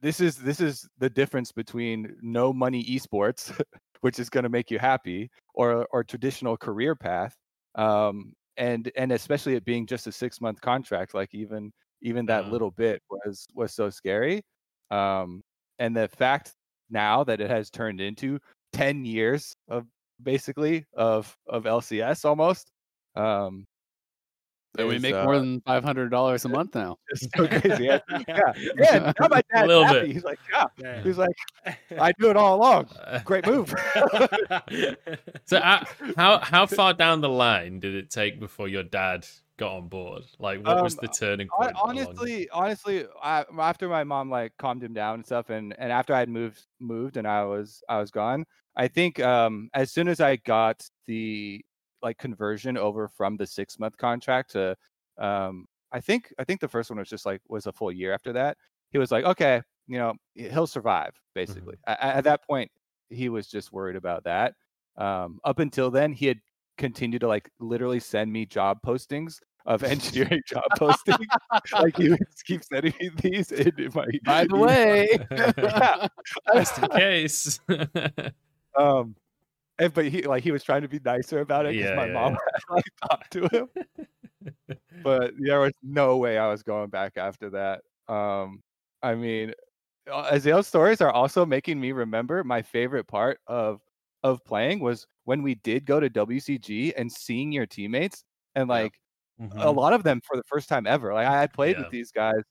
this is this is the difference between no money esports which is going to make you happy or or traditional career path um and and especially it being just a 6 month contract like even even that yeah. little bit was was so scary um and the fact now that it has turned into 10 years of basically of of LCS almost. Um, so we make uh, more than five hundred dollars a month now. It's so crazy. Yeah, yeah. yeah. Now my dad's happy. Bit. He's like, yeah. yeah. He's like, I do it all along. Great move. so, uh, how how far down the line did it take before your dad got on board? Like, what um, was the turning point? Honestly, honestly, I, after my mom like calmed him down and stuff, and and after I had moved moved and I was I was gone, I think um, as soon as I got the like conversion over from the six month contract to, um, I think I think the first one was just like was a full year after that. He was like, okay, you know, he'll survive. Basically, mm-hmm. at, at, that point, he was just worried about that. Um, up until then, he had continued to like literally send me job postings of engineering job postings. like he would keep sending me these in my. By the way, just in case. Um, and, but he like he was trying to be nicer about it because yeah, my yeah, mom yeah. had like talked to him. but there was no way I was going back after that. Um, I mean, uh, Azael's stories are also making me remember my favorite part of of playing was when we did go to WCG and seeing your teammates and like mm-hmm. a lot of them for the first time ever. Like I had played with these guys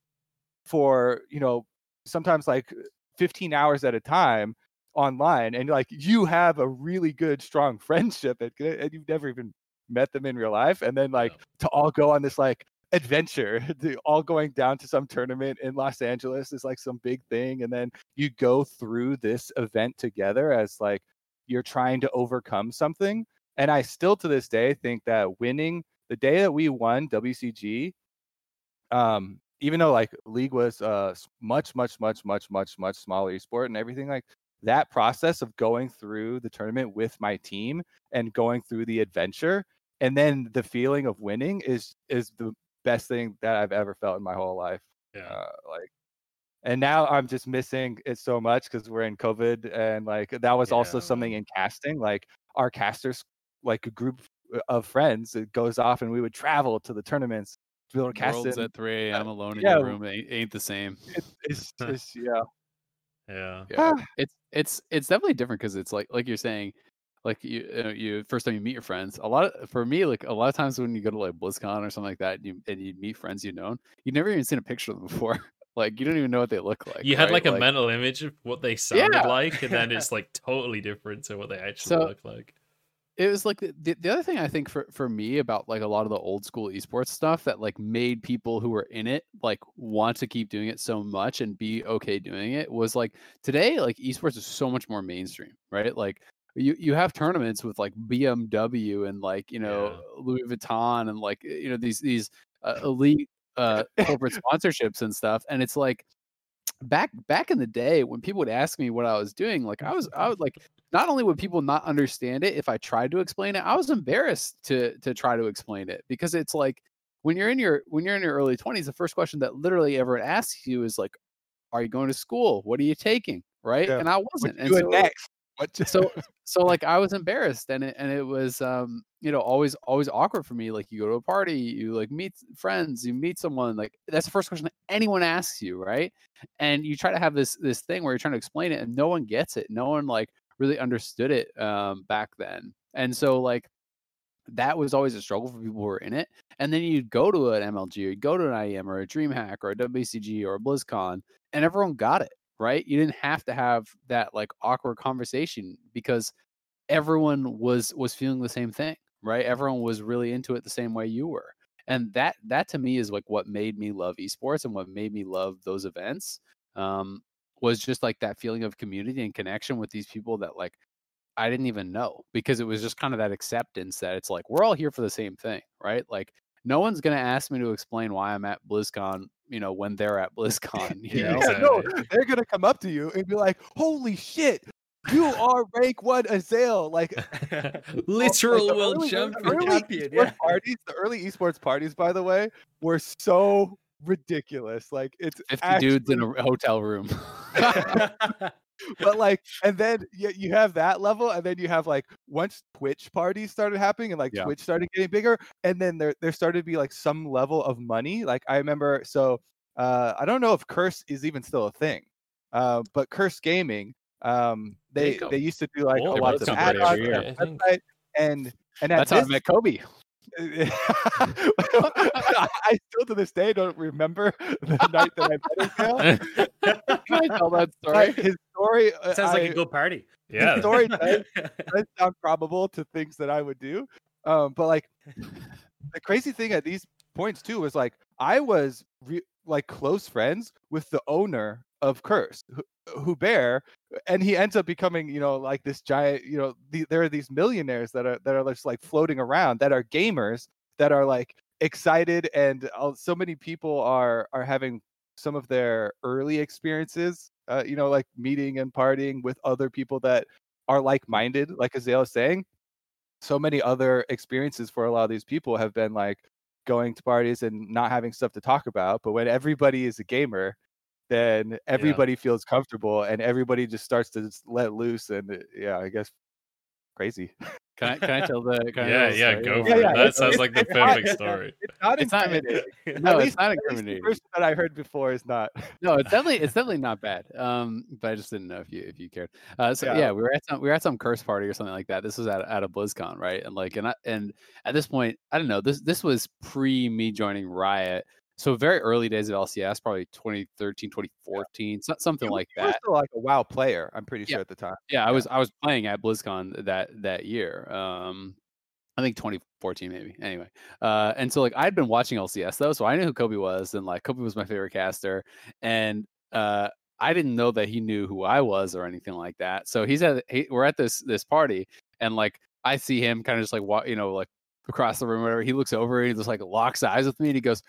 for you know sometimes like 15 hours at a time online and like you have a really good strong friendship and, and you've never even met them in real life and then like to all go on this like adventure all going down to some tournament in los angeles is like some big thing and then you go through this event together as like you're trying to overcome something and i still to this day think that winning the day that we won wcg um even though like league was uh much much much much much much smaller sport and everything like that process of going through the tournament with my team and going through the adventure and then the feeling of winning is is the best thing that I've ever felt in my whole life. Yeah. Uh, like and now I'm just missing it so much because we're in COVID and like that was yeah. also something in casting. Like our casters like a group of friends it goes off and we would travel to the tournaments to be able to cast Worlds it. at 3 a.m. alone in yeah. your room ain't, ain't the same. It, it's just yeah. Yeah. yeah. it's it's it's definitely different because it's like like you're saying, like you uh, you first time you meet your friends. A lot of for me, like a lot of times when you go to like BlizzCon or something like that, and you and you meet friends you know, you've never even seen a picture of them before. like you don't even know what they look like. You right? had like a like, mental image of what they sounded yeah. like, and then it's like totally different to what they actually so, look like it was like the, the other thing I think for, for me about like a lot of the old school esports stuff that like made people who were in it like want to keep doing it so much and be okay doing it was like today like esports is so much more mainstream, right? Like you you have tournaments with like BMW and like you know yeah. Louis Vuitton and like you know these these uh, elite uh, corporate sponsorships and stuff, and it's like back back in the day when people would ask me what I was doing, like I was I was like not only would people not understand it if I tried to explain it, I was embarrassed to to try to explain it because it's like when you're in your when you're in your early 20s, the first question that literally everyone asks you is like, "Are you going to school? What are you taking?" Right? Yeah. And I wasn't. What and so, next? What? so so like I was embarrassed, and it and it was um you know always always awkward for me. Like you go to a party, you like meet friends, you meet someone. Like that's the first question that anyone asks you, right? And you try to have this this thing where you're trying to explain it, and no one gets it. No one like really understood it um, back then. And so like that was always a struggle for people who were in it. And then you'd go to an MLG or you'd go to an IEM or a DreamHack or a WCG or a BlizzCon, and everyone got it, right? You didn't have to have that like awkward conversation because everyone was was feeling the same thing, right? Everyone was really into it the same way you were. And that that to me is like what made me love esports and what made me love those events. Um, was just like that feeling of community and connection with these people that like I didn't even know because it was just kind of that acceptance that it's like we're all here for the same thing, right? Like no one's gonna ask me to explain why I'm at BlizzCon, you know, when they're at BlizzCon. You know? yeah, no, they're gonna come up to you and be like, "Holy shit, you are rank one Azael!" Like oh, literal like world champion. Early yeah. parties, the early esports parties, by the way, were so ridiculous. Like it's 50 actually... dudes in a hotel room. but like, and then you, you have that level, and then you have like once Twitch parties started happening, and like yeah. Twitch started getting bigger, and then there there started to be like some level of money. Like I remember, so uh, I don't know if Curse is even still a thing, uh, but Curse Gaming, um, they they used to do like oh, a lot of ads on their website, and and that's this, how I met Kobe. I still to this day don't remember the night that I met him. Can I tell that story? His story uh, sounds like a good party. Yeah, his story does, does sound probable to things that I would do. Um, but like the crazy thing at these points too was like I was re- like close friends with the owner of Curse, Hubert, and he ends up becoming, you know, like this giant, you know, the, there are these millionaires that are that are just like floating around that are gamers that are like excited, and uh, so many people are are having some of their early experiences, uh, you know, like meeting and partying with other people that are like-minded, like Azael is saying. So many other experiences for a lot of these people have been like going to parties and not having stuff to talk about. But when everybody is a gamer, then everybody yeah. feels comfortable and everybody just starts to just let loose and uh, yeah, I guess crazy. Can I, can I tell the? yeah, yeah, go for yeah, it. Yeah, that sounds like the perfect not, story. It's not it's incriminating. Not, no, it's not incriminating. The person that I heard before is not. no, it's definitely it's definitely not bad. Um, but I just didn't know if you if you cared. Uh, so yeah. yeah, we were at some we were at some curse party or something like that. This was at at a BlizzCon, right? And like and I, and at this point, I don't know. This this was pre me joining Riot so very early days of LCS, probably 2013, 2014, so, something you, like you that. Still like a WoW player, I'm pretty yeah. sure at the time. Yeah, I was I was playing at BlizzCon that that year. Um, I think 2014 maybe. Anyway, uh, and so like I'd been watching LCS though, so I knew who Kobe was, and like Kobe was my favorite caster, and uh, I didn't know that he knew who I was or anything like that. So he's at he, we're at this this party, and like I see him kind of just like walk, you know, like across the room, whatever. He looks over and he just like locks eyes with me, and he goes,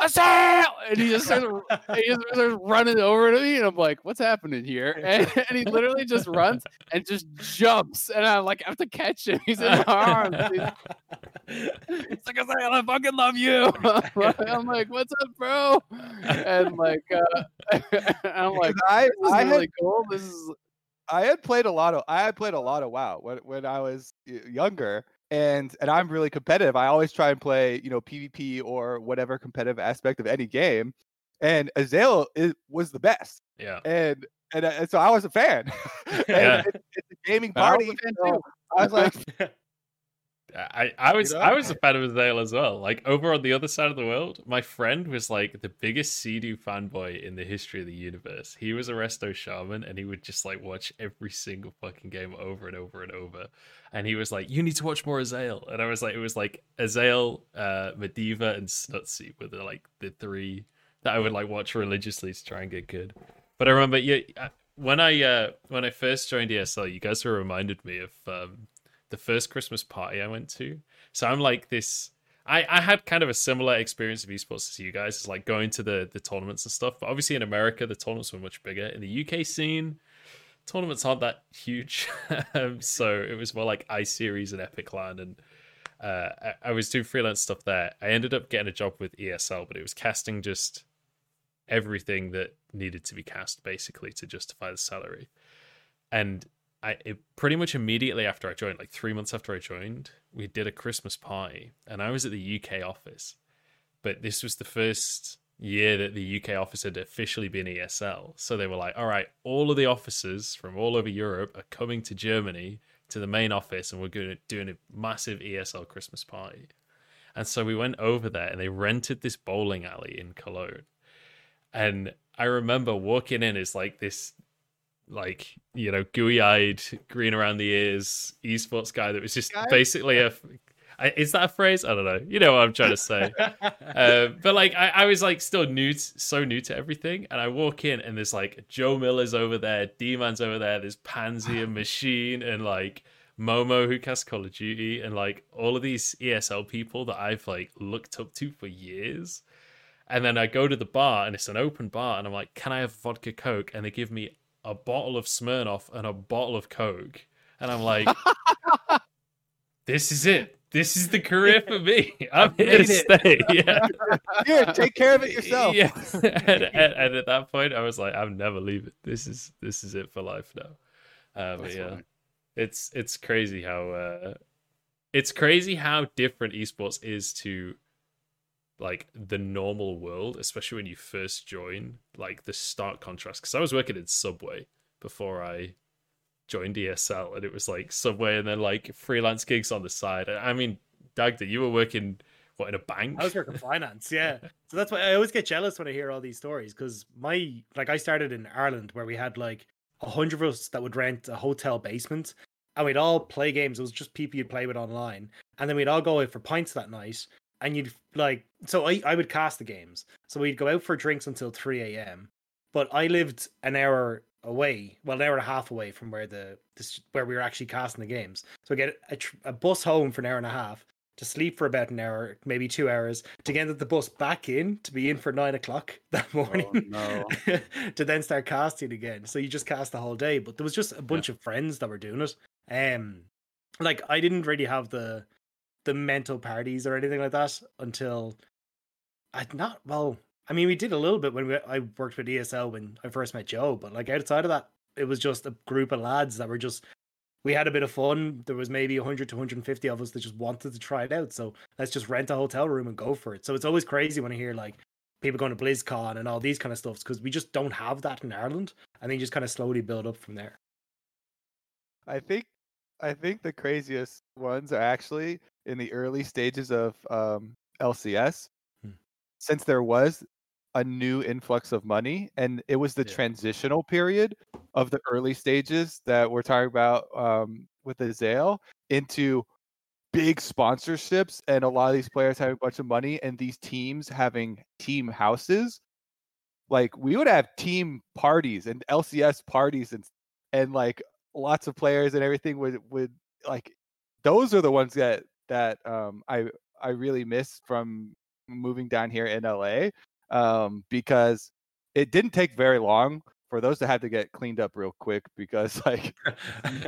Azael! And he just starts, he just starts running over to me, and I'm like, "What's happening here?" And, and, he literally just runs and just jumps, and I'm like I have to catch him. He's in my arms. He's, it's like, "Azael, I fucking love you." I'm like, "What's up, bro?" And like, uh, I'm like, "I, I really had, cool. This is." I had played a lot of I had played a lot of WoW when when I was younger, and and I'm really competitive. I always try and play, you know, PvP or whatever competitive aspect of any game. And Azael is, was the best. Yeah. And and, uh, and so I was a fan. yeah. It, it's a gaming party. I, I was like, I, I was you know? I was a fan of Azael as well. Like over on the other side of the world, my friend was like the biggest Cdew fanboy in the history of the universe. He was a resto shaman and he would just like watch every single fucking game over and over and over. And he was like, You need to watch more Azael. And I was like, it was like Azael, uh, Medivh, and Snutsy were the like the three that I would like watch religiously to try and get good. But I remember yeah uh, when I uh when I first joined ESL, you guys were reminded me of um the first Christmas party I went to. So I'm like this. I, I had kind of a similar experience of esports as you guys, it's like going to the the tournaments and stuff. But obviously in America, the tournaments were much bigger. In the UK scene, tournaments aren't that huge. um, so it was more like iSeries Series and Epic LAN, and uh, I, I was doing freelance stuff there. I ended up getting a job with ESL, but it was casting just everything that needed to be cast basically to justify the salary. And I it, pretty much immediately after I joined, like three months after I joined, we did a Christmas party, and I was at the UK office. But this was the first year that the UK office had officially been ESL. So they were like, all right, all of the officers from all over Europe are coming to Germany to the main office, and we're going to doing a massive ESL Christmas party. And so we went over there, and they rented this bowling alley in Cologne. And I remember walking in as like this like you know gooey eyed green around the ears esports guy that was just guy? basically a is that a phrase? I don't know. You know what i'm trying to say. Uh, but like I, I, was like still new to, so new to everything and i walk in and there's like joe miller's over there d-man's over there there's pansy and machine and like momo who casts call of duty and like all of these esl people that i've like looked up to for years. And then i go to the bar and it's an open bar and i'm like can i have vodka coke? And they give me a bottle of Smirnoff and a bottle of Coke. And I'm like, this is it. This is the career for me. I'm here to stay. Yeah. Here, take care of it yourself. Yeah. and, and, and, at that point, I was like, I'm never leaving. This is this is it for life now. Uh, but yeah, funny. it's it's crazy how uh, it's crazy how different esports is to like the normal world, especially when you first join, like the stark contrast. Because I was working in Subway before I joined ESL, and it was like Subway and then like freelance gigs on the side. I mean, Dagda, you were working what in a bank? I was working finance, yeah. so that's why I always get jealous when I hear all these stories because my like I started in Ireland where we had like a hundred of us that would rent a hotel basement and we'd all play games. It was just people you'd play with online, and then we'd all go out for pints that night and you'd like so I, I would cast the games so we'd go out for drinks until 3 a.m but i lived an hour away well an hour and a half away from where the this, where we were actually casting the games so i get a, a, bus home for an hour and a half to sleep for about an hour, maybe two hours, to get the bus back in to be in for nine o'clock that Oh, morning, no. to then start casting again. So you just cast the whole day. But there was just a bunch of friends that were doing it. Um, like I didn't really have the the mental parties or anything like that until I'd not well. I mean, we did a little bit when we, I worked with ESL when I first met Joe, but like outside of that, it was just a group of lads that were just we had a bit of fun. There was maybe 100 to 150 of us that just wanted to try it out. So let's just rent a hotel room and go for it. So it's always crazy when I hear like people going to BlizzCon and all these kind of stuffs because we just don't have that in Ireland. And then just kind of slowly build up from there. I think I think the craziest ones are actually in the early stages of um, LCS, Hmm. since there was a new influx of money, and it was the Yeah. transitional period of the early stages that we're talking about um, with the Zale into big sponsorships, and a lot of these players having a bunch of money, and these teams having team houses. Like we would have team parties and LCS parties and and like lots of players and everything would would like those are the ones that that um I I really miss from moving down here in LA um because it didn't take very long for those to have to get cleaned up real quick because like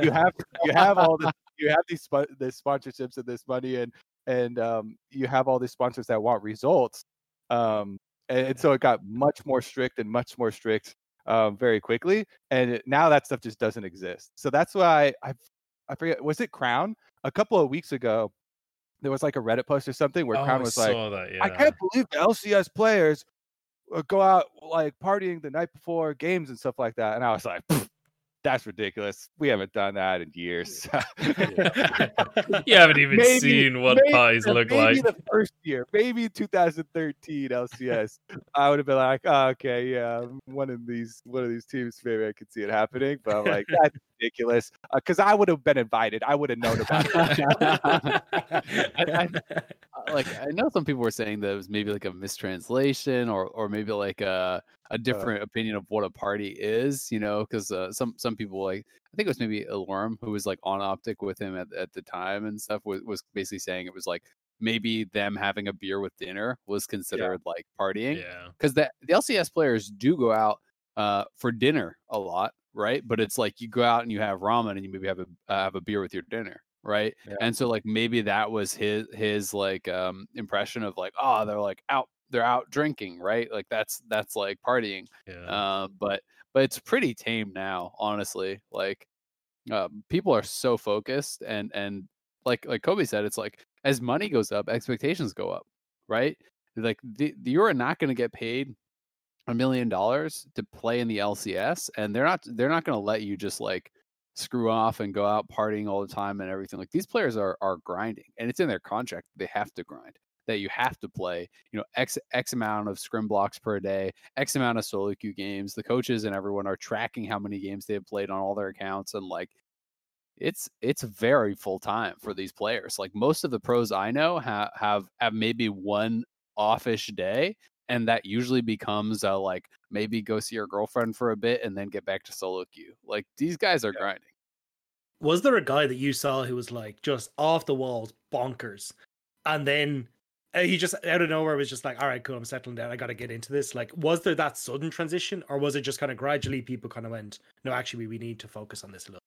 you have you have all the you have these the sponsorships and this money and and um you have all these sponsors that want results um and, and so it got much more strict and much more strict um, very quickly, and now that stuff just doesn't exist. So that's why I, I forget was it Crown a couple of weeks ago. There was like a Reddit post or something where oh, Crown I was like, that, yeah. "I can't believe the LCS players uh, go out like partying the night before games and stuff like that," and I was like. "Pfft, That's ridiculous. We haven't done that in years. you haven't even Maybe- seen what maybe- pies look maybe like. the first year, maybe 2013 LCS, I would have been like, oh, okay, yeah, one of these, one of these teams, maybe I could see it happening. But I'm like, that's ridiculous, because I would have been invited. I would have known about it. Uh, like I know some people were saying that it was maybe like a mistranslation or or maybe like a a different opinion of what a party is, you know, because uh, some some people like I think it was maybe Alorm who was like on Optic with him at, at the time and stuff was, was basically saying it was like maybe them having a beer with dinner was considered like partying yeah. because the the LCS players do go out uh, for dinner a lot, right? But it's like you go out and you have ramen and you maybe have a uh, have a beer with your dinner, right? Yeah. And so like maybe that was his his like um impression of like oh they're like out they're out drinking, right? Like that's that's like partying. Yeah. Uh, but but it's pretty tame now, honestly. Like uh, people are so focused and and like like Kobe said, it's like as money goes up, expectations go up, right? Like the, the you're not going to get paid a million dollars to play in the LCS, and they're not they're not going to let you just like screw off and go out partying all the time and everything. Like these players are are grinding, and it's in their contract they have to grind. That you have to play, you know, x x amount of scrim blocks per day, x amount of solo queue games. The coaches and everyone are tracking how many games they have played on all their accounts, and like it's it's very full time for these players. Like most of the pros I know have have have maybe one offish day, and that usually becomes a like maybe go see your girlfriend for a bit and then get back to solo queue. Like these guys are grinding. was there a guy that you saw who was like just off the walls bonkers and then he just out of nowhere was just like all right cool i'm settling down i gotta get into this like was there that sudden transition or was it just kind of gradually people kind of went no actually we need to focus on this a little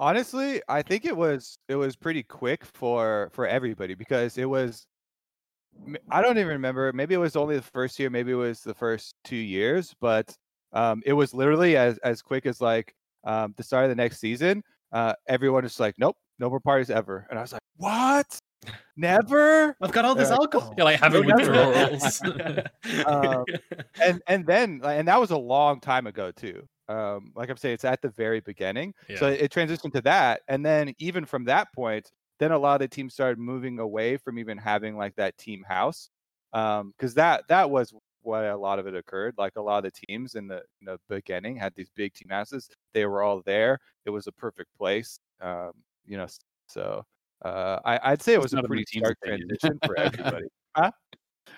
Honestly, I think it was it was pretty quick for for everybody because it was I don't even remember. Maybe it was only the first year, maybe it was the first two years, but um, it was literally as as quick as like um, the start of the next season. Uh, everyone is like, nope, no more parties ever, and I was like, what? Never? i've got all this Yeah. alcohol You're like having withdrawals. Um, and and then and that was a long time ago too. Um, like I'm saying, it's at the very beginning. So it transitioned to that, and then even from that point, then a lot of the teams started moving away from even having like that team house, Um, because that that was what a lot of it occurred. Like a lot of the teams in the in the beginning had these big team houses. They were all there. It was a perfect place. Um, you know, so uh, I, I'd say it was a not in the pretty stark transition for everybody.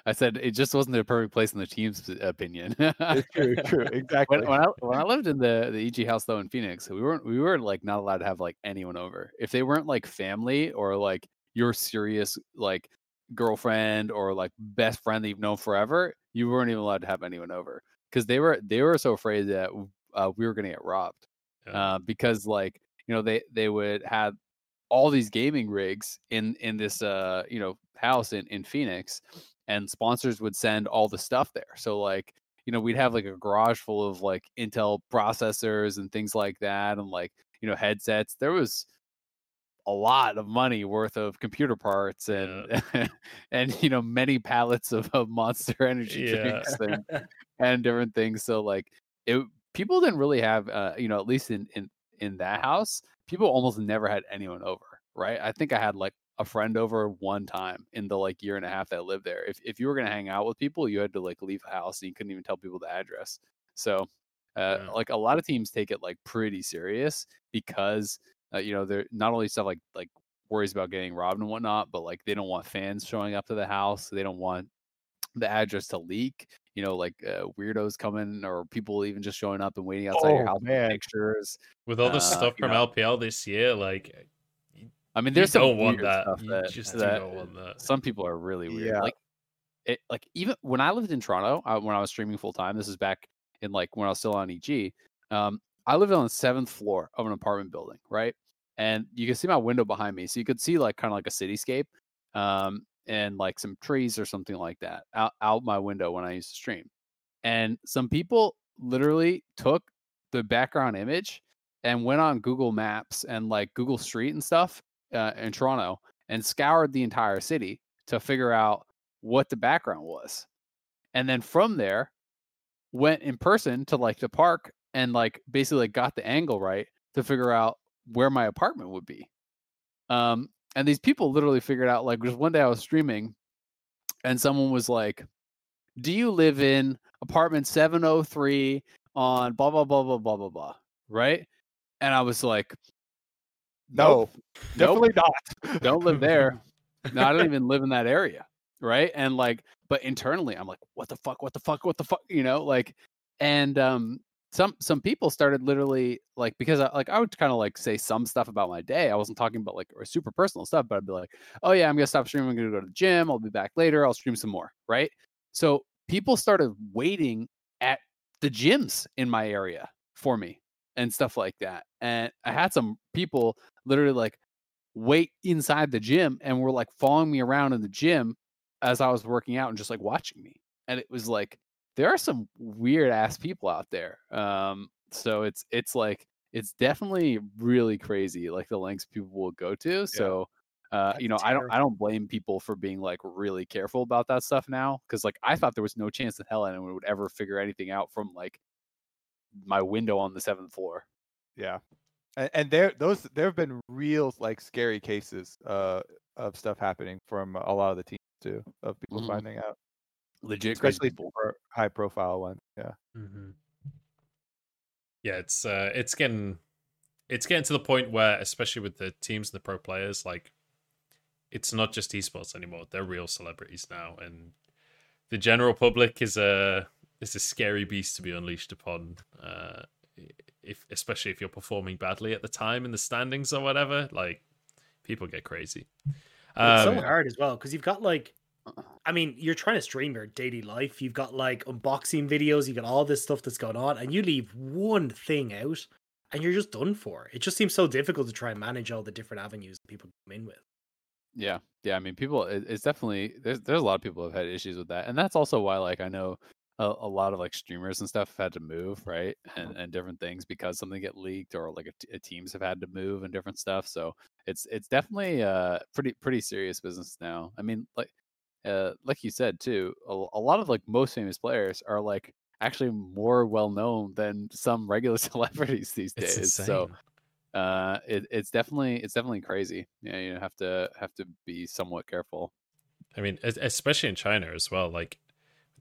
I said it just wasn't the perfect place in the team's opinion. It's true, true, exactly. when, when I when I lived in the the EG house though in Phoenix, we weren't we were like not allowed to have like anyone over if they weren't like family or like your serious like girlfriend or like best friend that you've known forever, you weren't even allowed to have anyone over because they were they were so afraid that uh, we were going to get robbed yeah. uh, because like you know they they would have all these gaming rigs in in this uh you know house in in Phoenix and sponsors would send all the stuff there so like you know we'd have like a garage full of like Intel processors and things like that and like you know headsets there was a lot of money worth of computer parts and yeah. and you know many pallets of, of monster energy yeah. drinks and, and different things so like it people didn't really have uh you know at least in in in that house people almost never had anyone over right i think i had like a friend over one time in the like year and a half that I lived there. If if you were gonna hang out with people, you had to like leave the house and you couldn't even tell people the address. So uh, yeah. like a lot of teams take it like pretty serious because uh, you know, they're not only stuff like like worries about getting robbed and whatnot, but like they don't want fans showing up to the house. They don't want the address to leak. You know, like uh, weirdos coming or people even just showing up and waiting outside oh, your house man. pictures. With all the uh, stuff from know. LPL this year, like I mean, there's some don't want that. Stuff that, just that, don't want that. Some people are really weird. Yeah. Like, it, like even when I lived in Toronto, I, when I was streaming full time, this is back in like when I was still on EG. Um, I lived on the seventh floor of an apartment building, right? And you can see my window behind me, so you could see like kind of like a cityscape, um, and like some trees or something like that out out my window when I used to stream. And some people literally took the background image and went on Google Maps and like Google Street and stuff uh, in Toronto and scoured the entire city to figure out what the background was. And then from there, went in person to like the park and like basically like got the angle right to figure out where my apartment would be. Um, and these people literally figured out like just one day I was streaming and someone was like, Do you live in apartment 703 on blah blah blah blah blah blah blah? Right? And I was like, No, definitely nope. not. Don't live there. no, I don't even live in that area. Right. And like, but internally, I'm like, what the fuck? What the fuck? What the fuck? You know, like, and um, some some people started literally like because I, like I would kind of like say some stuff about my day. I wasn't talking about like or super personal stuff, but I'd be like, "Oh yeah, I'm gonna stop streaming. I'm gonna go to the gym. I'll be back later. I'll stream some more." Right. So people started waiting at the gyms in my area for me and stuff like that. And I had some people literally like wait inside the gym and were like following me around in the gym as I was working out and just like watching me. And it was like there are some weird ass people out there. Um, so it's it's like it's definitely really crazy, like the lengths people will go to. So uh, you know, I don't I don't blame people for being like really careful about that stuff now because like I thought there was no chance in hell anyone would ever figure anything out from like my window on the seventh floor. Yeah, and, and there those there have been real like scary cases uh of stuff happening from a lot of the teams too of people mm-hmm. finding out legit especially for high profile ones yeah. Mm-hmm. yeah it's uh it's getting it's getting to the point where especially with the teams and the pro players like it's not just esports anymore they're real celebrities now and the general public is a is a scary beast to be unleashed upon uh if especially if you're performing badly at the time in the standings or whatever like people get crazy. It's um, so hard as well because you've got like I mean, you're trying to stream your daily life. You've got like unboxing videos, you've got all this stuff that's going on, and you leave one thing out and you're just done for. It just seems so difficult to try and manage all the different avenues people come in with. Yeah. Yeah. I mean, people, it's definitely, there's, there's a lot of people have had issues with that. And that's also why, like, I know a, a lot of like streamers and stuff have had to move, right? And, and different things because something get leaked or like a, a teams have had to move and different stuff. So it's, it's definitely uh pretty, pretty serious business now. I mean, like, uh, like you said too, a, a lot of like most famous players are like actually more well known than some regular celebrities these days. So uh, it, it's definitely it's definitely crazy. Yeah, you have to have to be somewhat careful. I mean, especially in China as well. Like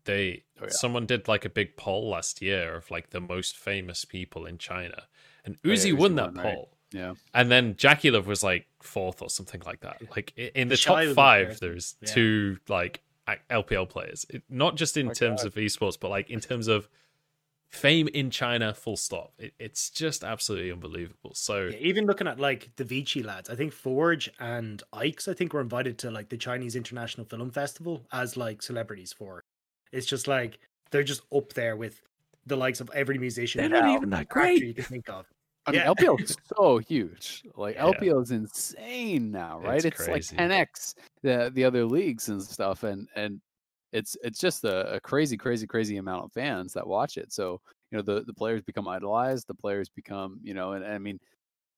they, oh, yeah. someone did like a big poll last year of like the most famous people in China, and Uzi, oh, yeah, Uzi won that won, poll. Right? Yeah. And then JackeyLove was like fourth or something like that. Like in the top five, there's yeah. two like LPL players, not just in oh, terms God. of esports, but like in terms of fame in China, full stop. It, it's just absolutely unbelievable. So yeah, even looking at like the Vici lads, I think Forge and Ike's, I think were invited to like the Chinese International Film Festival as like celebrities for. It's just like they're just up there with the likes of every musician. They're not even that great. You can think of. I mean, Yeah. LPL is so huge. Like Yeah. LPL is insane now, right? It's It's, like 10x the the other leagues and stuff, and and it's it's just a, a crazy, crazy, crazy amount of fans that watch it. So you know the the players become idolized. The players become you know, and, and I mean.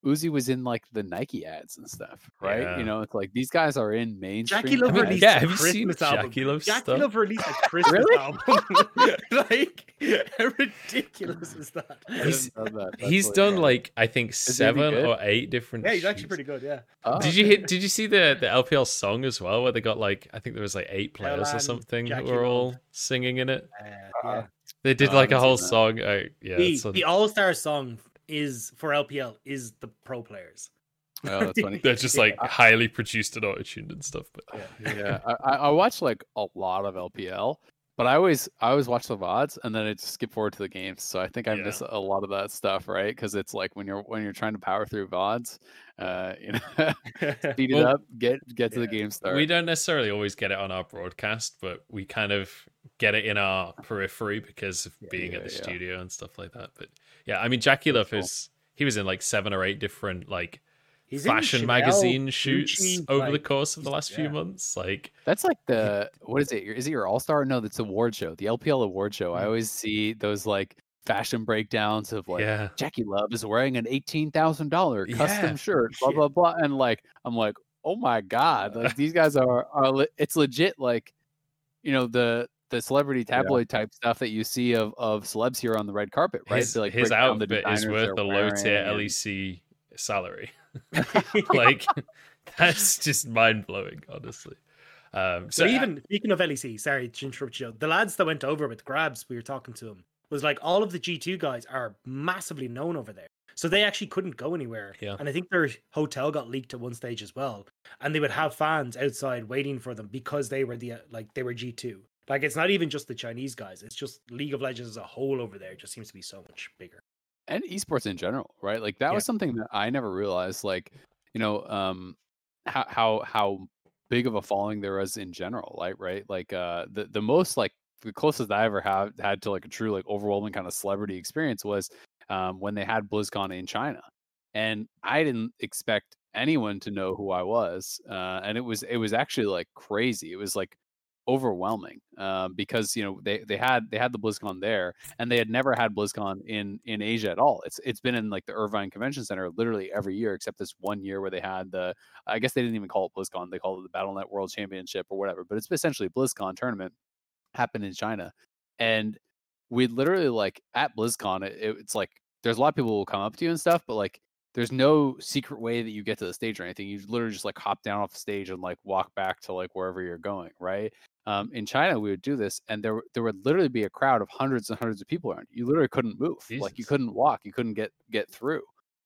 Uzi was in like the Nike ads and stuff, right? Yeah. You know, it's like these guys are in mainstream. JackeyLove I mean, released yeah, a have you seen Christmas album. JackeyLove's Jackie stuff? Love released a Christmas Really? album. like, how ridiculous is that? He's- know that. He's really done funny. like I think he any seven or eight different. Yeah, he's actually pretty good. Yeah. Oh, Did you okay. hit? Did you see the the LPL song as well, where they got like I think there was like eight players or Caroline, something that were all Love. singing in it. Uh, yeah. They did Oh, like a whole song. I, yeah, the a- the All Star song is for LPL is the pro players. Oh, that's funny. they're just like highly produced and auto tuned and stuff. But yeah, I, I I watch like a lot of LPL, but I always I always watch the vods and then I just skip forward to the games. So I think I Yeah. miss a lot of that stuff, right? Because it's like when you're when you're trying to power through vods, uh, you know, speed it Well, up, get get to the game start. we don't necessarily always get it on our broadcast, but we kind of get it in our periphery because of being yeah, at the yeah. studio and stuff like that. But yeah, I mean, JackeyLove cool. is he was in like seven or eight different like He's in fashion Chanel, magazine shoots Gucci, over the course of the he's- last few months. Like, That's like the what is it? Is it your All Star? No, that's award show. The LPL award show. I Mm. always see those like fashion breakdowns of like yeah, JackeyLove is wearing an eighteen thousand dollar custom Yeah. shirt, blah blah blah, and like I'm like, oh my god, like these guys are are it's legit like, you know the the celebrity tabloid type stuff that you see of of celebs here on the red carpet, right? his, They, like, his break down the outfit is worth a low tier and- LEC salary. like, that's just mind blowing, honestly. Um, So so even speaking of LEC, sorry to interrupt you, the lads that went over with Grabbz, we were talking to them, was like all of the G2 guys are massively known over there. So they actually couldn't go anywhere. Yeah. And I think their hotel got leaked at one stage as well. And they would have fans outside waiting for them because they were the uh, like they were G2. Like it's not even just the Chinese guys, it's just League of Legends as a whole over there just seems to be so much bigger. and esports in general, right? Like that Yeah. was something that I never realized. Like, you know, um, how how how big of a following there was in general, like right? Like uh, the the most like the closest I ever had had to like a true like overwhelming kind of celebrity experience was um, when they had BlizzCon in China, and I didn't expect anyone to know who I was, uh, and it was it was actually like crazy. It was like overwhelming um, because you know they they had they had the BlizzCon there and they had never had BlizzCon in in Asia at all. It's it's been in like the Irvine Convention Center literally every year except this one year where they had the I guess they didn't even call it BlizzCon. They called it the Battle.net World Championship or whatever, but it's essentially BlizzCon tournament happened in China. And we literally like at BlizzCon it, it- it's like there's a lot of people will come up to you and stuff, but like there's no secret way that you get to the stage or anything. You literally just like hop down off the stage and like walk back to like wherever you're going, right? Um, in China, we would do this, and there there would literally be a crowd of hundreds and hundreds of people around. You literally couldn't move, like you couldn't walk, you couldn't get get through.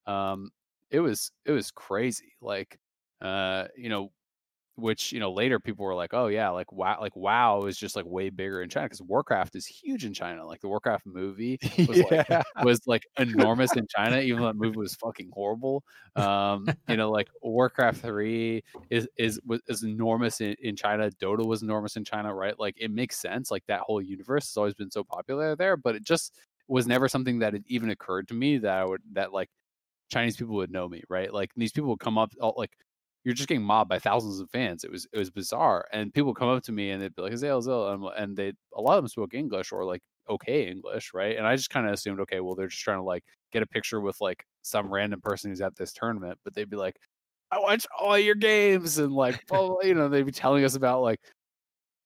Um, it was it was crazy. Like, uh, you know, which you know later people were like, oh yeah, like wow, like WoW is just like way bigger in China because Warcraft is huge in China. Like the Warcraft movie was like was like enormous in China, even though that movie was fucking horrible. Um, you know, like Warcraft three is is is enormous in, in China. Dota was enormous in China, right? Like it makes sense. Like that whole universe has always been so popular there, but it just was never something that had even occurred to me that I would that like Chinese people would know me, right? Like these people would come up like you're just getting mobbed by thousands of fans. It was it was bizarre, and people come up to me and they'd be like, "Zale, Zale," and, and they a lot of them spoke English or like okay English, right? And I just kind of assumed, okay, well they're just trying to like get a picture with like some random person who's at this tournament, but they'd be like, "I watch all your games," and like, blah, you know, they'd be telling us about like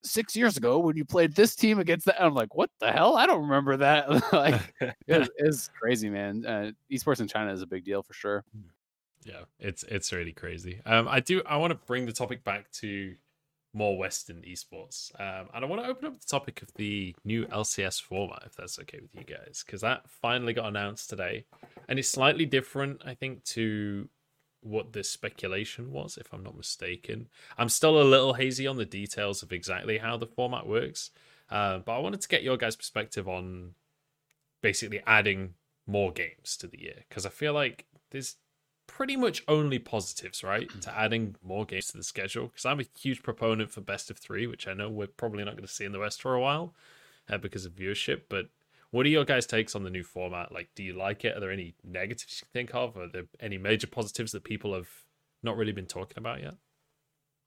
six years ago when you played this team against that. I'm like, what the hell? I don't remember that. like, it's, it's crazy, man. Uh, esports in China is a big deal for sure. Yeah it's it's really crazy. Um i do i want to bring the topic back to more western esports um and i want to open up the topic of the new lcs format if that's okay with you guys because that finally got announced today and it's slightly different i think to what the speculation was if i'm not mistaken. I'm still a little hazy on the details of exactly how the format works uh, but i wanted to get your guys perspective on basically adding more games to the year because I feel like there's pretty much only positives, right, to adding more games to the schedule. Because I'm a huge proponent for best of three, which I know we're probably not going to see in the West for a while uh, because of viewership. But what are your guys' takes on the new format? Like, do you like it? Are there any negatives you think of? Are there any major positives that people have not really been talking about yet?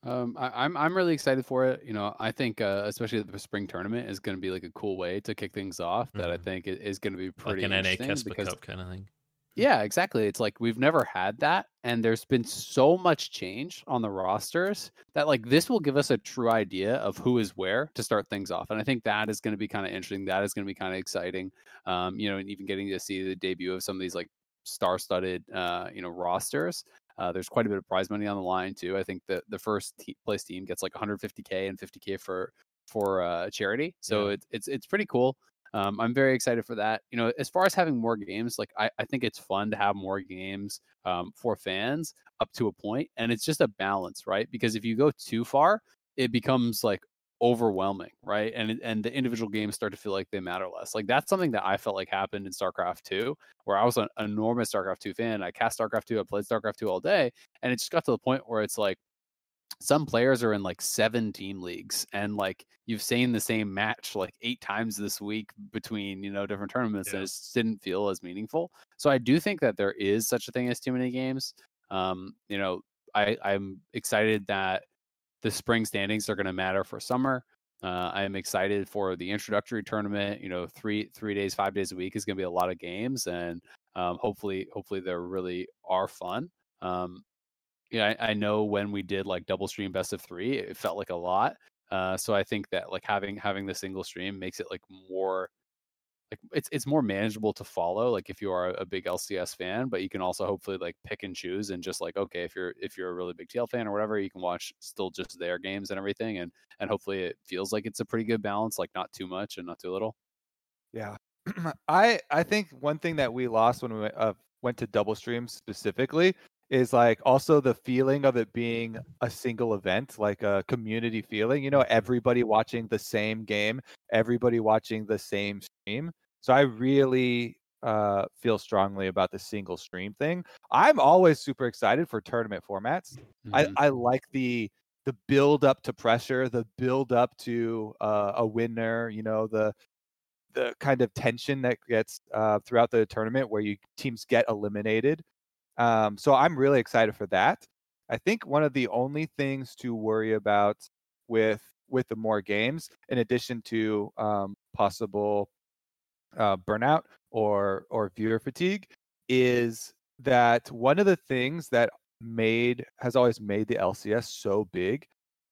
Um, I, am I'm, I'm really excited for it. You know, I think uh, especially the spring tournament is going to be like a cool way to kick things off. That mm-hmm. I think is going to be pretty like an NA because, Cup kind of thing. Yeah, exactly. It's like we've never had that, and there's been so much change on the rosters that like this will give us a true idea of who is where to start things off. And I think that is going to be kind of interesting. That is going to be kind of exciting. Um, you know, and even getting to see the debut of some of these like star-studded, uh, you know, rosters. Uh, there's quite a bit of prize money on the line too. I think the the first te- place team gets like 150k and 50k for for uh, charity, so yeah. it's it's it's pretty cool. Um, I'm very excited for that. You know, as far as having more games, like I, I think it's fun to have more games um, for fans up to a point, and it's just a balance, right? Because if you go too far, it becomes like overwhelming, right? And and the individual games start to feel like they matter less. Like that's something that I felt like happened in StarCraft 2, where I was an enormous StarCraft 2 fan. I cast StarCraft 2, I played StarCraft 2 all day, and it just got to the point where it's like some players are in like seven team leagues and like you've seen the same match like eight times this week between you know different tournaments yeah. and it didn't feel as meaningful so i do think that there is such a thing as too many games um you know i i'm excited that the spring standings are going to matter for summer uh, I am excited for the introductory tournament. You know, three three days, five days a week is going to be a lot of games, and um, hopefully, hopefully, they really are fun. Um, yeah, I, I, know when we did like double stream best of three, it felt like a lot. Uh, so I think that like having having the single stream makes it like more like it's it's more manageable to follow like if you are a big LCS fan, but you can also hopefully like pick and choose and just like okay, if you're if you're a really big TL fan or whatever, you can watch still just their games and everything and and hopefully it feels like it's a pretty good balance, like not too much and not too little. Yeah. I I think one thing that we lost when we uh, went to double stream specifically is like also the feeling of it being a single event, like a community feeling. You know, everybody watching the same game, everybody watching the same stream. So I really uh, feel strongly about the single stream thing. I'm always super excited for tournament formats. Mm-hmm. I, I like the the build up to pressure, the build up to uh, a winner. You know, the the kind of tension that gets uh, throughout the tournament where you teams get eliminated um, so I'm really excited for that. I think one of the only things to worry about with with the more games, in addition to um, possible uh, burnout or or viewer fatigue, is that one of the things that made has always made the LCS so big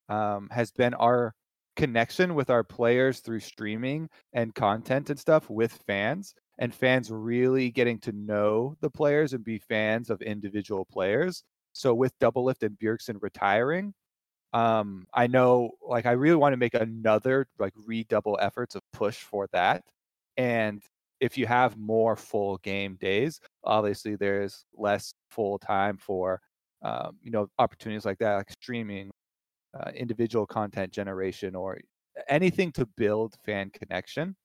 um, has been our connection with our players through streaming and content and stuff with fans and fans really getting to know the players and be fans of individual players. So with Doublelift and Bjergsen retiring, um, I know like I really want to make another like redouble efforts of push for that. And if you have more full game days, obviously there's less full time for um, you know opportunities like that, like streaming, uh, individual content generation, or anything to build fan connection.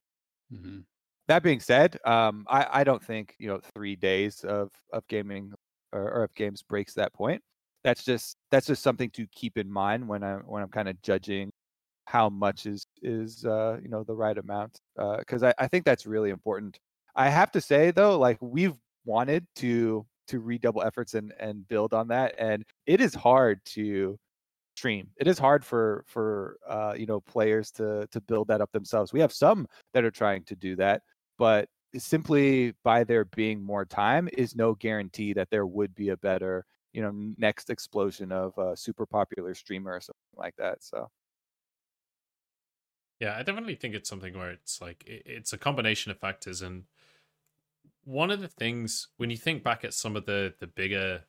Mm-hmm that being said, um, I, I don't think you know three days of of gaming or, or of games breaks that point. That's just that's just something to keep in mind when I'm when I'm kind of judging how much is is uh, you know the right amount because uh, I, I think that's really important. I have to say though, like we've wanted to to redouble efforts and and build on that, and it is hard to stream. It is hard for for uh, you know players to to build that up themselves. We have some that are trying to do that, but simply by there being more time is no guarantee that there would be a better you know next explosion of a super popular streamer or something like that so. Yeah i definitely think it's something where it's like it's a combination of factors and one of the things when you think back at some of the the bigger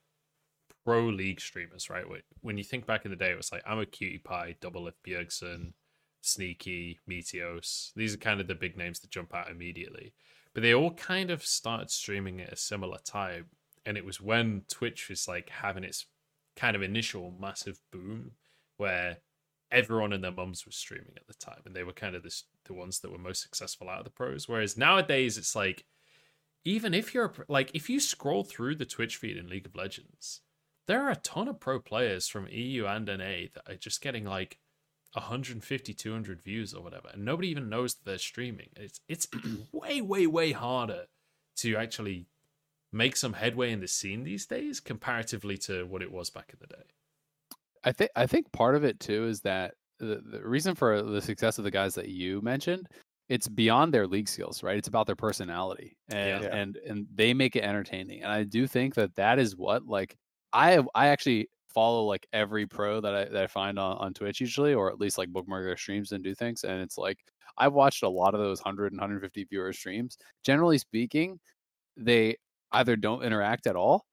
pro league streamers right when you think back in the day it was like Imaqtpie Doublelift bjergsen Sneaky, Meteos. These are kind of the big names that jump out immediately. But they all kind of started streaming at a similar time. And it was when Twitch was like having its kind of initial massive boom where everyone and their mums was streaming at the time, and they were kind of the the ones that were most successful out of the pros. Whereas nowadays, it's like even if you're like if you scroll through the Twitch feed in League of Legends, there are a ton of pro players from EU and NA that are just getting like 150 200 views or whatever and nobody even knows that they're streaming. It's it's way way way harder to actually make some headway in the scene these days comparatively to what it was back in the day. I think i think part of it too is that the, the reason for the success of the guys that you mentioned it's beyond their league skills right? It's about their personality and yeah. and and they make it entertaining. And i do think that that is what like i i actually follow like every pro that I that I find on, on Twitch usually, or at least like bookmark their streams and do things. And it's like I've watched a lot of those 100 and 150 viewer streams. Generally speaking, they either don't interact at all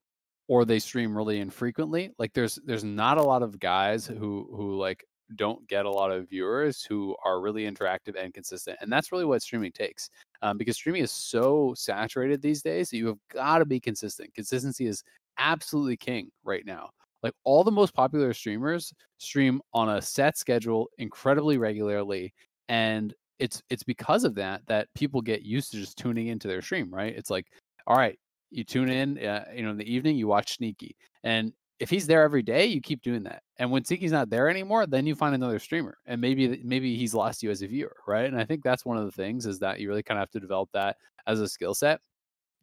or they stream really infrequently. Like there's there's not a lot of guys who who like don't get a lot of viewers who are really interactive and consistent. And that's really what streaming takes. Um, because streaming is so saturated these days that you have got to be consistent. Consistency is absolutely king right now. Like all the most popular streamers stream on a set schedule incredibly regularly and it's it's because of that that people get used to just tuning into their stream, right? It's like, all right, you tune in, uh, you know, in the evening, you watch Sneaky, and if he's there every day, you keep doing that. And when Sneaky's not there anymore, then you find another streamer, and maybe maybe he's lost you as a viewer, right? And I think that's one of the things is that you really kind of have to develop that as a skill set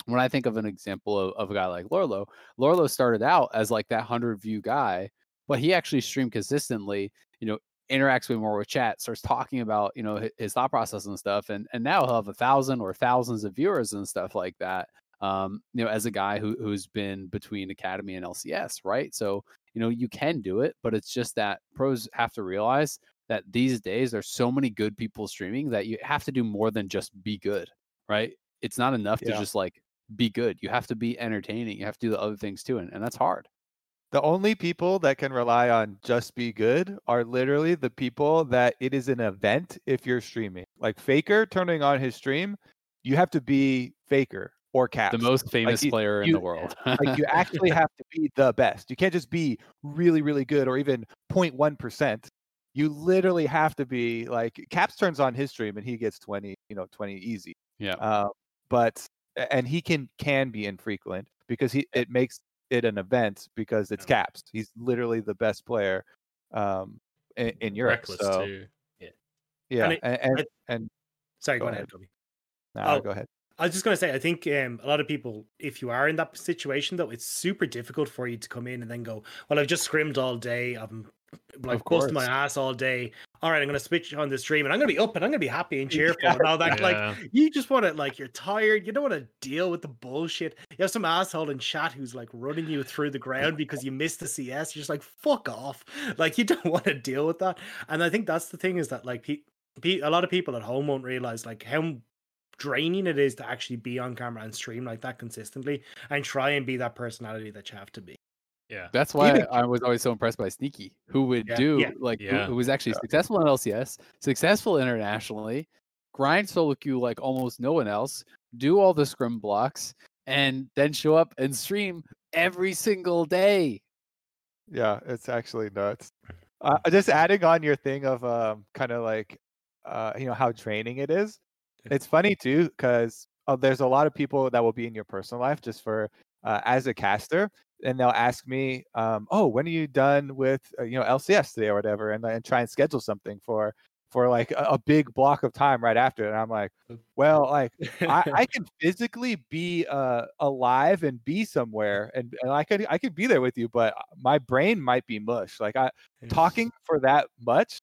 when I think of an example of, of a guy like Lorlo, Lorlo started out as like that hundred view guy, but he actually streamed consistently. You know, interacts with more with chat, starts talking about you know his, his thought process and stuff, and and now he'll have a thousand or thousands of viewers and stuff like that. Um, you know, as a guy who who's been between academy and LCS, right? So you know you can do it, but it's just that pros have to realize that these days there's so many good people streaming that you have to do more than just be good, right? It's not enough yeah. to just like be good. You have to be entertaining. You have to do the other things too, and, and that's hard. The only people that can rely on just be good are literally the people that it is an event if you're streaming. Like Faker turning on his stream, you have to be Faker or Caps. The most famous like player you, in the world. like you actually have to be the best. You can't just be really, really good or even 0.1%. You literally have to be like Caps turns on his stream and he gets 20, you know, 20 easy. Yeah. Uh, but and he can can be infrequent because he it makes it an event because it's caps. He's literally the best player um, in, in Europe. Reckless so, too. Yeah, yeah, and, and, and, and sorry, go, go ahead, Toby. No, oh, go ahead. I was just going to say, I think um, a lot of people, if you are in that situation, though, it's super difficult for you to come in and then go, "Well, I've just scrimmed all day. I'm like busting my ass all day. All right, I'm gonna switch on the stream and I'm gonna be up and I'm gonna be happy and cheerful yeah. and all that. Yeah. Like you just want to like you're tired. You don't want to deal with the bullshit. You have some asshole in chat who's like running you through the ground because you missed the CS. You're just like fuck off. Like you don't want to deal with that. And I think that's the thing is that like pe- pe- a lot of people at home won't realize like how draining it is to actually be on camera and stream like that consistently and try and be that personality that you have to be. Yeah. That's why Even, I was always so impressed by Sneaky, who would yeah, do yeah, like yeah. Who, who, was actually successful in LCS, successful internationally, grind solo queue like almost no one else, do all the scrim blocks, and then show up and stream every single day. Yeah, it's actually nuts. Uh, just adding on your thing of um, kind of like, uh, you know, how draining it is. It's funny too because uh, there's a lot of people that will be in your personal life just for uh, as a caster and they'll ask me, um, "Oh, when are you done with uh, you know LCS today or whatever?" And, and try and schedule something for for like a, a, big block of time right after. And I'm like, well, like I, I can physically be uh, alive and be somewhere, and, and I could I could be there with you, but my brain might be mush. Like I talking for that much,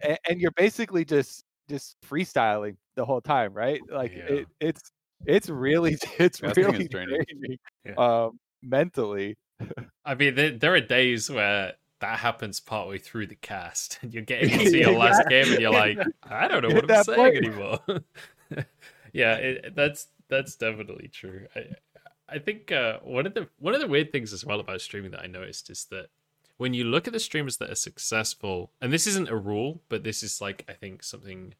and, and you're basically just just freestyling the whole time, right? Like yeah. it, it's it's really it's really draining. Yeah. Um, mentally. I mean, there, there, are days where that happens partway through the cast, and you're getting into your last game, and you're like, I don't know what I'm saying point. anymore. yeah, it, that's that's definitely true. I I think uh, one of the one of the weird things as well about streaming that I noticed is that when you look at the streamers that are successful, and this isn't a rule, but this is like I think something,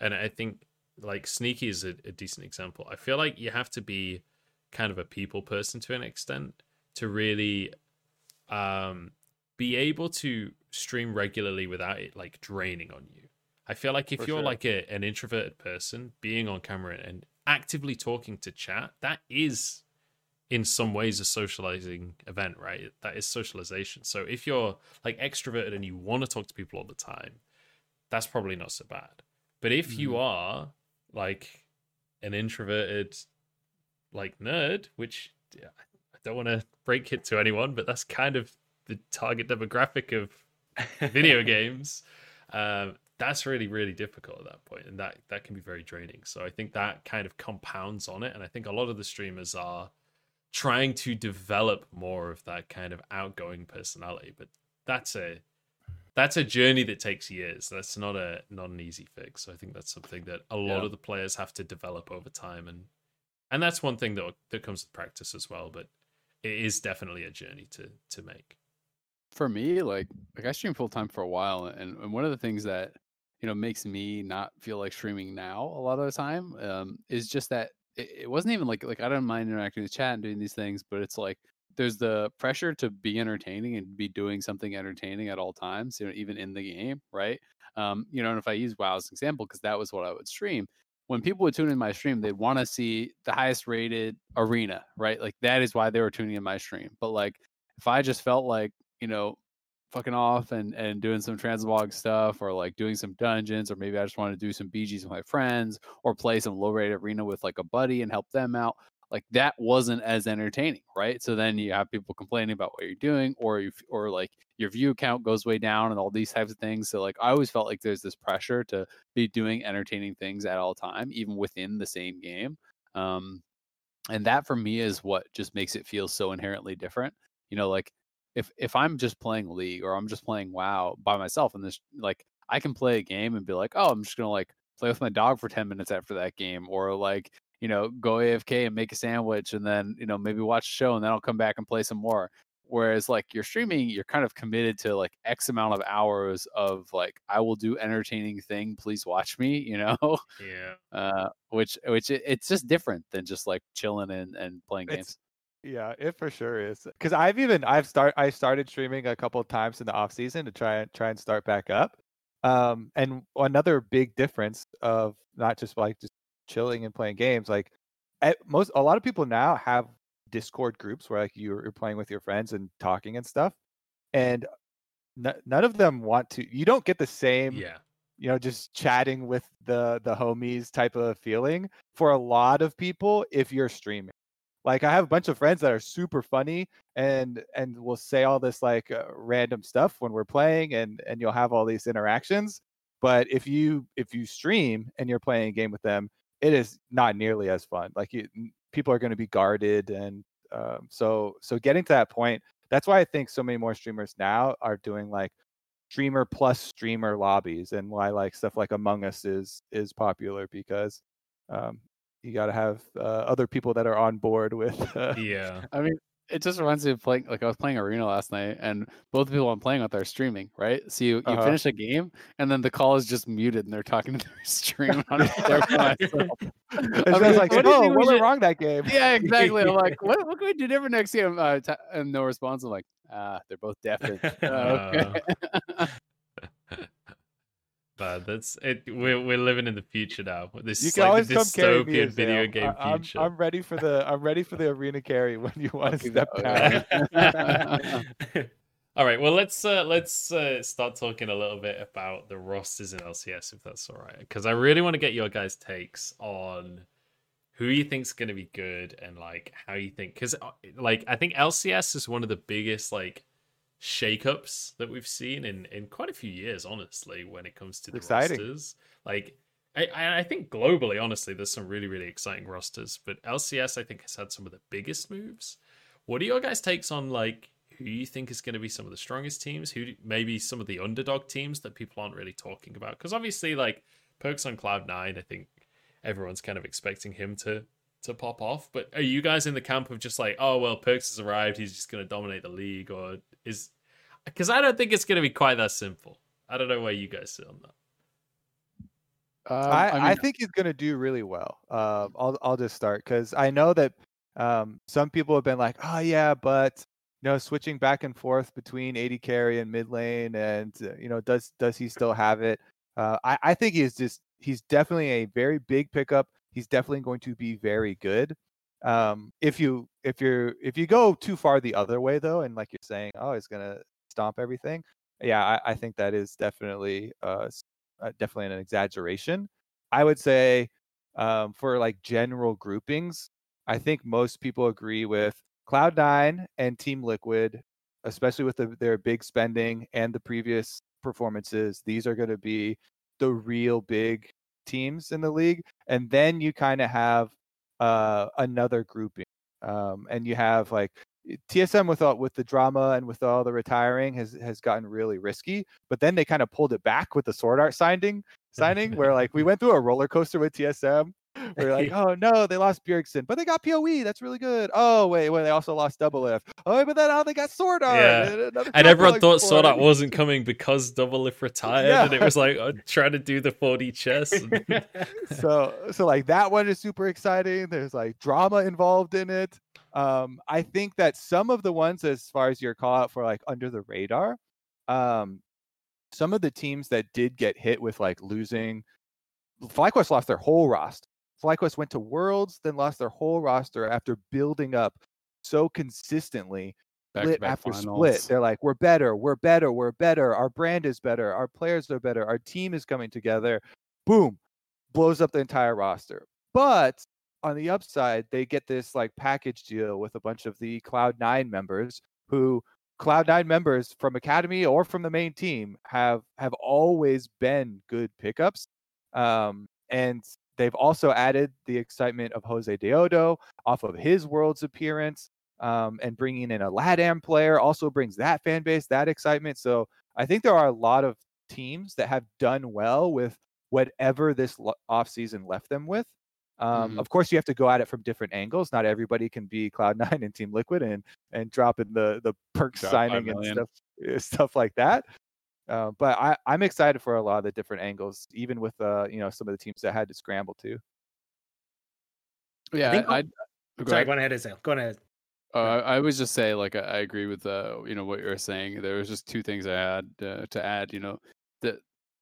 and I think like Sneaky is a, a decent example. I feel like you have to be kind of a people person to an extent to really um, be able to stream regularly without it like draining on you. I feel like if For you're sure. like a, an introverted person, being on camera and actively talking to chat, that is in some ways a socializing event, right? That is socialization. So if you're like extroverted and you want to talk to people all the time, that's probably not so bad. But if mm-hmm. you are like an introverted like nerd, which yeah, I don't want to break it to anyone, but that's kind of the target demographic of video games. Um, that's really really difficult at that point, and that that can be very draining. So I think that kind of compounds on it, and I think a lot of the streamers are trying to develop more of that kind of outgoing personality, but that's a that's a journey that takes years. That's not a not an easy fix. So I think that's something that a lot yeah. of the players have to develop over time, and and that's one thing that that comes with practice as well. But it is definitely a journey to to make. For me, like like I stream full time for a while, and, and one of the things that you know makes me not feel like streaming now a lot of the time um, is just that it, it wasn't even like like I don't mind interacting with chat and doing these things, but it's like there's the pressure to be entertaining and be doing something entertaining at all times, you know, even in the game, right? Um, you know, and if I use WoW as an example, because that was what I would stream, when people would tune in my stream, they'd want to see the highest rated arena, right? Like that is why they were tuning in my stream. But like if I just felt like, you know, fucking off and and doing some transmog stuff or like doing some dungeons or maybe I just want to do some BGs with my friends or play some low rated arena with like a buddy and help them out. Like that wasn't as entertaining, right? So then you have people complaining about what you're doing or you or like your view count goes way down and all these types of things. So like I always felt like there's this pressure to be doing entertaining things at all time even within the same game. Um and that for me is what just makes it feel so inherently different. You know, like if if I'm just playing League or I'm just playing WoW by myself and this like I can play a game and be like, oh, I'm just gonna like play with my dog for 10 minutes after that game or like you know go afk and make a sandwich and then you know maybe watch a show and then i'll come back and play some more whereas like you're streaming you're kind of committed to like x amount of hours of like i will do entertaining thing please watch me you know yeah uh which which it, it's just different than just like chilling and and playing it's, games yeah, it for sure is. Because I've even I've start I started streaming a couple of times in the off season to try and try and start back up. Um, and another big difference of not just like just chilling and playing games, like most a lot of people now have Discord groups where like you're, you're playing with your friends and talking and stuff, and n- none of them want to. You don't get the same. Yeah. You know, just chatting with the the homies type of feeling for a lot of people if you're streaming like I have a bunch of friends that are super funny and and will say all this like uh, random stuff when we're playing and and you'll have all these interactions. But if you if you stream and you're playing a game with them, it is not nearly as fun. Like you, people are going to be guarded and um, so so getting to that point. That's why I think so many more streamers now are doing like streamer plus streamer lobbies and why like stuff like Among Us is is popular because um, you got to have uh, other people that are on board with. Uh, yeah, I mean, it just reminds me of playing. Like I was playing Arena last night, and both the people I'm playing with are streaming. Right, so you, you uh-huh. finish a game, and then the call is just muted, and they're talking to their stream on their myself. I was like, what oh, what went wrong that game? Yeah, exactly. I'm like, what, what can we do different next game? Uh, t- and no response. I'm like, ah, they're both deaf. Uh, okay. Bad. That's it. We're we're living in the future now. This you can like always dystopian video game I, future. I'm, I'm, ready for the I'm ready for the arena carry when you want to step down. all right. Well, let's uh, let's uh, start talking a little bit about the rosters in LCS, if that's all right, because I really want to get your guys' takes on who you think's going to be good and like how you think because uh, like I think LCS is one of the biggest like shakeups that we've seen in in quite a few years, honestly, when it comes to the exciting. rosters. Like I, I think globally, honestly, there's some really, really exciting rosters, but LCS I think has had some of the biggest moves. What are your guys' takes on like who you think is going to be some of the strongest teams? Who maybe some of the underdog teams that people aren't really talking about? Because obviously, like Perkz on Cloud Nine, I think everyone's kind of expecting him to to pop off. But are you guys in the camp of just like, oh well, Perkz has arrived, he's just going to dominate the league, or is because I don't think it's going to be quite that simple. I don't know where you guys sit on that. Um, I, I, mean, I, think he's going to do really well. Um, I'll I'll just start because I know that um, some people have been like, oh yeah, but you know, switching back and forth between AD carry and mid lane, and uh, you know, does does he still have it? Uh, I I think he's just he's definitely a very big pickup. He's definitely going to be very good. Um, if you if you're if you go too far the other way though, and like you're saying, oh, he's gonna stomp everything. Yeah, I, I think that is definitely uh, uh, definitely an exaggeration. I would say um, for like general groupings, I think most people agree with Cloud9 and Team Liquid, especially with the, their big spending and the previous performances. These are going to be the real big teams in the league. And then you kind of have uh, another grouping. Um, and you have like TSM with all, with the drama and with all the retiring has has gotten really risky. But then they kind of pulled it back with the SwordArt signing signing, where like we went through a roller coaster with TSM. We're like, oh no, they lost Bjergsen, but they got Poe. That's really good. Oh wait, wait, they also lost Doublelift. Oh, but then now they got SwordArt. Yeah. And, and everyone thought SwordArt wasn't coming because Doublelift retired, yeah. and it was like oh, trying to do the 4D chess. And... so, so like that one is super exciting. There's like drama involved in it. Um, I think that some of the ones, as far as your call out for like under the radar, um, some of the teams that did get hit with like losing, FlyQuest lost their whole roster. FlyQuest went to Worlds, then lost their whole roster after building up so consistently. Split after finals. split, they're like, "We're better, we're better, we're better. Our brand is better, our players are better, our team is coming together." Boom, blows up the entire roster. But on the upside, they get this like package deal with a bunch of the Cloud9 members who Cloud9 members from Academy or from the main team have have always been good pickups. Um, and they've also added the excitement of Josedeodo off of his Worlds appearance. Um, and bringing in a LATAM player also brings that fan base, that excitement. So I think there are a lot of teams that have done well with whatever this offseason left them with. Um, mm-hmm. Of course, you have to go at it from different angles. Not everybody can be Cloud9 and Team Liquid and and dropping the the perk Drop signing and stuff eh, stuff like that. Uh, but I, I'm excited for a lot of the different angles, even with uh, you know some of the teams that had to scramble too. Yeah, I, I, I sorry, go ahead, Azael. Go ahead. Uh, I was just say like I agree with uh, you know what you're saying. There was just two things I had uh, to add. You know, that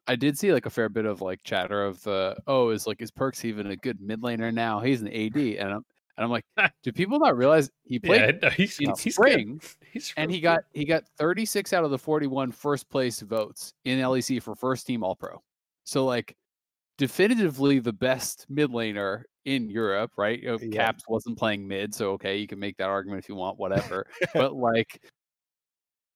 I did see like a fair bit of like chatter of the oh is like is Perkz even a good mid laner now? He's an AD, and I'm and I'm like, do people not realize he played yeah, he's, in he's spring he's and he got he got 36 out of the 41 first place votes in LEC for first team All Pro. So like definitively the best mid laner in Europe, right? You know, yeah. Caps wasn't playing mid, so okay, you can make that argument if you want, whatever. but like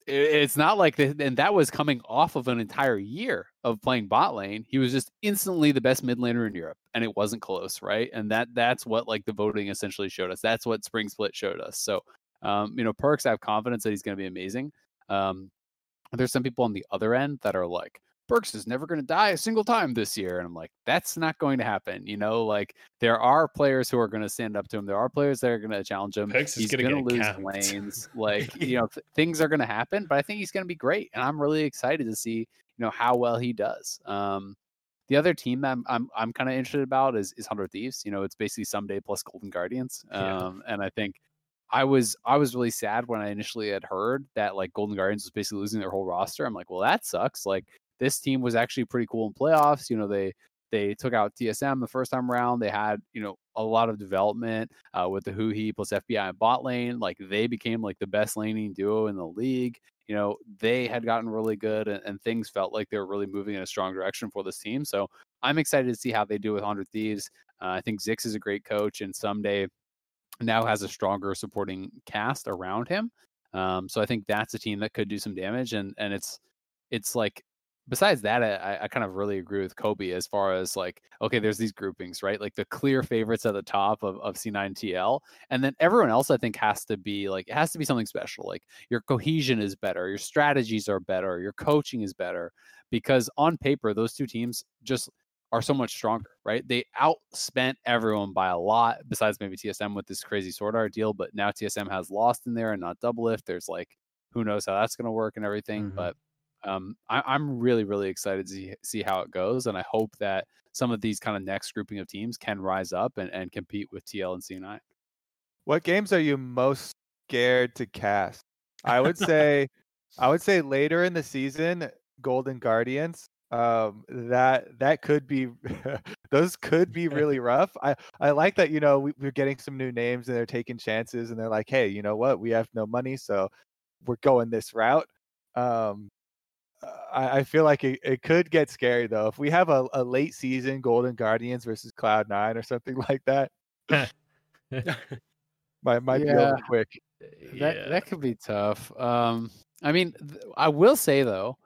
it's not like the, and that was coming off of an entire year of playing bot lane. He was just instantly the best mid laner in Europe, and it wasn't close, right? And that that's what like the voting essentially showed us. That's what Spring Split showed us. So, um, you know, Perkz have confidence that he's going to be amazing. Um, there's some people on the other end that are like, Perkz is never going to die a single time this year. And I'm like, that's not going to happen. You know, like there are players who are going to stand up to him. There are players that are going to challenge him. He's going to lose capped. lanes. Like, you know, th- things are going to happen, but I think he's going to be great. And I'm really excited to see, you know, how well he does. Um, the other team that I'm I'm, I'm kind of interested about is is Hundred Thieves. You know, it's basically Ssumday plus Golden Guardians. Um, yeah. and I think I was I was really sad when I initially had heard that like Golden Guardians was basically losing their whole roster. I'm like, well, that sucks. Like this team was actually pretty cool in playoffs. You know, they they took out TSM the first time around. They had you know a lot of development uh, with the Huhi plus FBI and bot lane. Like they became like the best laning duo in the league. You know, they had gotten really good and, and things felt like they were really moving in a strong direction for this team. So I'm excited to see how they do with 100 Thieves. Uh, I think Zikz is a great coach and Ssumday now has a stronger supporting cast around him. Um, so I think that's a team that could do some damage. And and it's it's like besides that, I, I kind of really agree with Kobe as far as like, okay, there's these groupings, right? Like the clear favorites at the top of, of C9TL. And then everyone else, I think, has to be like, it has to be something special. Like your cohesion is better, your strategies are better, your coaching is better. Because on paper, those two teams just are so much stronger, right? They outspent everyone by a lot, besides maybe TSM with this crazy SwordArt deal. But now TSM has lost in there and not Doublelift. There's like, who knows how that's going to work and everything. Mm-hmm. But um, I, am really, really excited to see, see how it goes. And I hope that some of these kind of next grouping of teams can rise up and, and compete with TL and C9. What games are you most scared to cast? I would say, I would say later in the season, Golden Guardians. Um, that that could be, those could be really rough. I I like that you know we, we're getting some new names and they're taking chances and they're like, hey, you know what, we have no money, so we're going this route. Um, I, I feel like it, it could get scary though if we have a, a late season Golden Guardians versus Cloud Nine or something like that. might might yeah. be over quick. That yeah. that could be tough. Um, I mean, th- I will say though,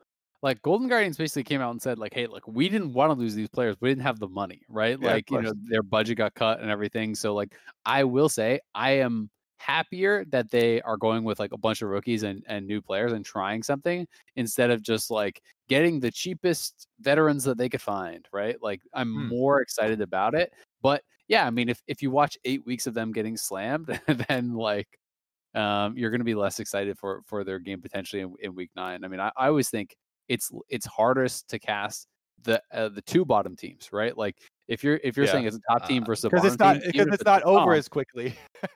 like Golden Guardians basically came out and said like, hey, look, we didn't want to lose these players. We didn't have the money, right? Yeah, like you know, their budget got cut and everything. So like, I will say, I am happier that they are going with like a bunch of rookies and, and new players and trying something instead of just like getting the cheapest veterans that they could find, right? Like I'm hmm. more excited about it. But yeah, I mean if if you watch eight weeks of them getting slammed, then like um, you're gonna be less excited for for their game potentially in, in week nine. I mean, I, I always think it's it's hardest to cast the uh, the two bottom teams, right? Like if you're if you're yeah. saying it's a top team uh, versus because it's not because it's not over as quickly.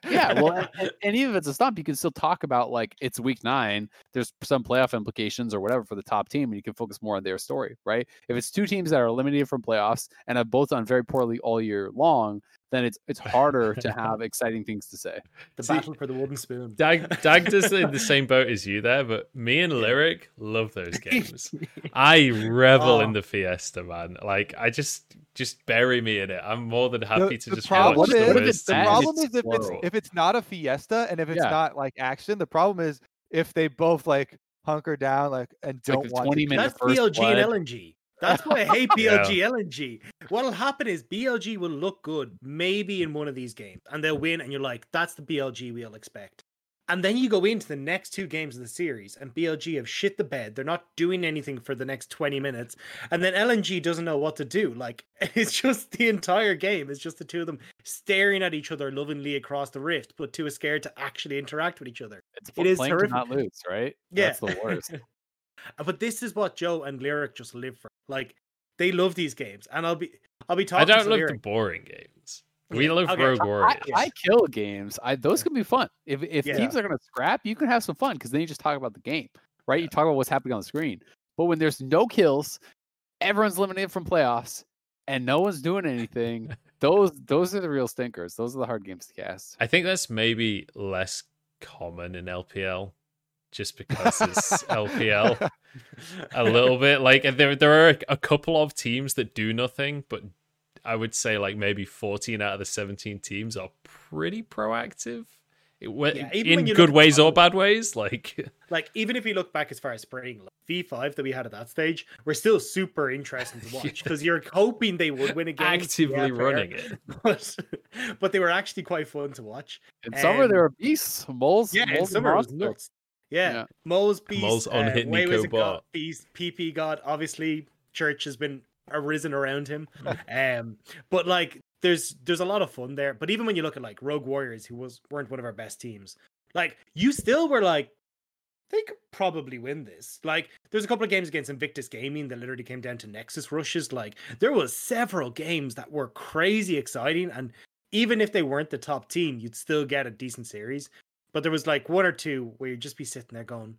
yeah, well, and, and, even if it's a stomp, you can still talk about like it's week nine. There's some playoff implications or whatever for the top team, and you can focus more on their story, right? If it's two teams that are eliminated from playoffs and have both done very poorly all year long, then it's it's harder to have exciting things to say. The See, battle for the wooden spoon. Dag Dag does in the same boat as you there, but me and Lyric love those games. I revel oh. in the Fiesta, man. Like I just just bury me in it. I'm more than happy the, to the just problem watch is, the, the problem is if it's if it's not a Fiesta and if it's yeah. not like action, the problem is if they both like hunker down like and don't like want 20 to minute that's BLG blood. and LNG. That's why I hate BLG yeah. LNG. What'll happen is BLG will look good maybe in one of these games and they'll win, and you're like, that's the BLG we'll expect. And then you go into the next two games of the series, and BLG have shit the bed. They're not doing anything for the next 20 minutes. And then LNG doesn't know what to do. Like, it's just the entire game. It's just the two of them staring at each other lovingly across the rift, but too scared to actually interact with each other. It's it is terrific. not lose, right? Yeah. That's the worst. Uh, but this is what Joe and Lyric just live for. Like, they love these games. And I'll be I'll be talking I don't love Lyric. the boring games. We love okay. Rogue Warriors. I, I, kill games. I those can be fun. If if yeah. teams are gonna scrap, you can have some fun because then you just talk about the game, right? Yeah. You talk about what's happening on the screen. But when there's no kills, everyone's eliminated from playoffs, and no one's doing anything. those those are the real stinkers. Those are the hard games to cast. I think that's maybe less common in LPL, just because it's LPL. A little bit like there there are a couple of teams that do nothing but I would say like maybe 14 out of the 17 teams are pretty proactive. It, yeah, in good ways or bad ways, like like even if you look back as far as spring like V5 that we had at that stage, we're still super interesting to watch because you're hoping they would win a game, actively yeah, running it, but, but they were actually quite fun to watch. In um, summer, there were beasts, moles, yeah, moles in summer was nuts. Yeah, yeah. Moles beast, moles on uh, Nico Nico God, beast, PP God. Obviously, Church has been arisen around him. um, but like there's there's a lot of fun there. But even when you look at like Rogue Warriors, who was weren't one of our best teams, like you still were like they could probably win this. Like, there's a couple of games against Invictus Gaming that literally came down to Nexus rushes. Like, there was several games that were crazy exciting, and even if they weren't the top team, you'd still get a decent series. But there was like one or two where you'd just be sitting there going,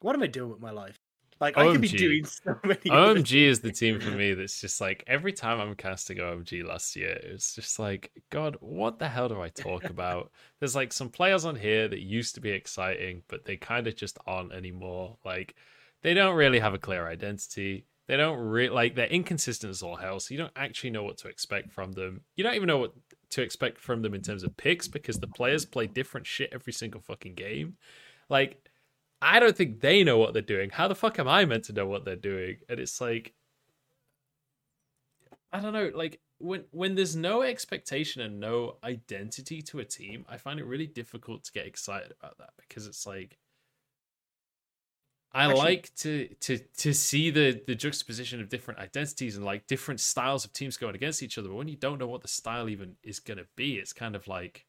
"What am I doing with my life?" Like OMG. I could be doing so many. OMG is the team for me that's just like every time I'm casting OMG last year, it's just like, God, what the hell do I talk about? There's like some players on here that used to be exciting, but they kind of just aren't anymore. Like they don't really have a clear identity. They don't really like they're inconsistent as all hell, so you don't actually know what to expect from them. You don't even know what to expect from them in terms of picks because the players play different shit every single fucking game. Like I don't think they know what they're doing. How the fuck am I meant to know what they're doing? And it's like I don't know, like when when there's no expectation and no identity to a team, I find it really difficult to get excited about that because it's like I Actually, like to to to see the the juxtaposition of different identities and like different styles of teams going against each other. But when you don't know what the style even is going to be, it's kind of like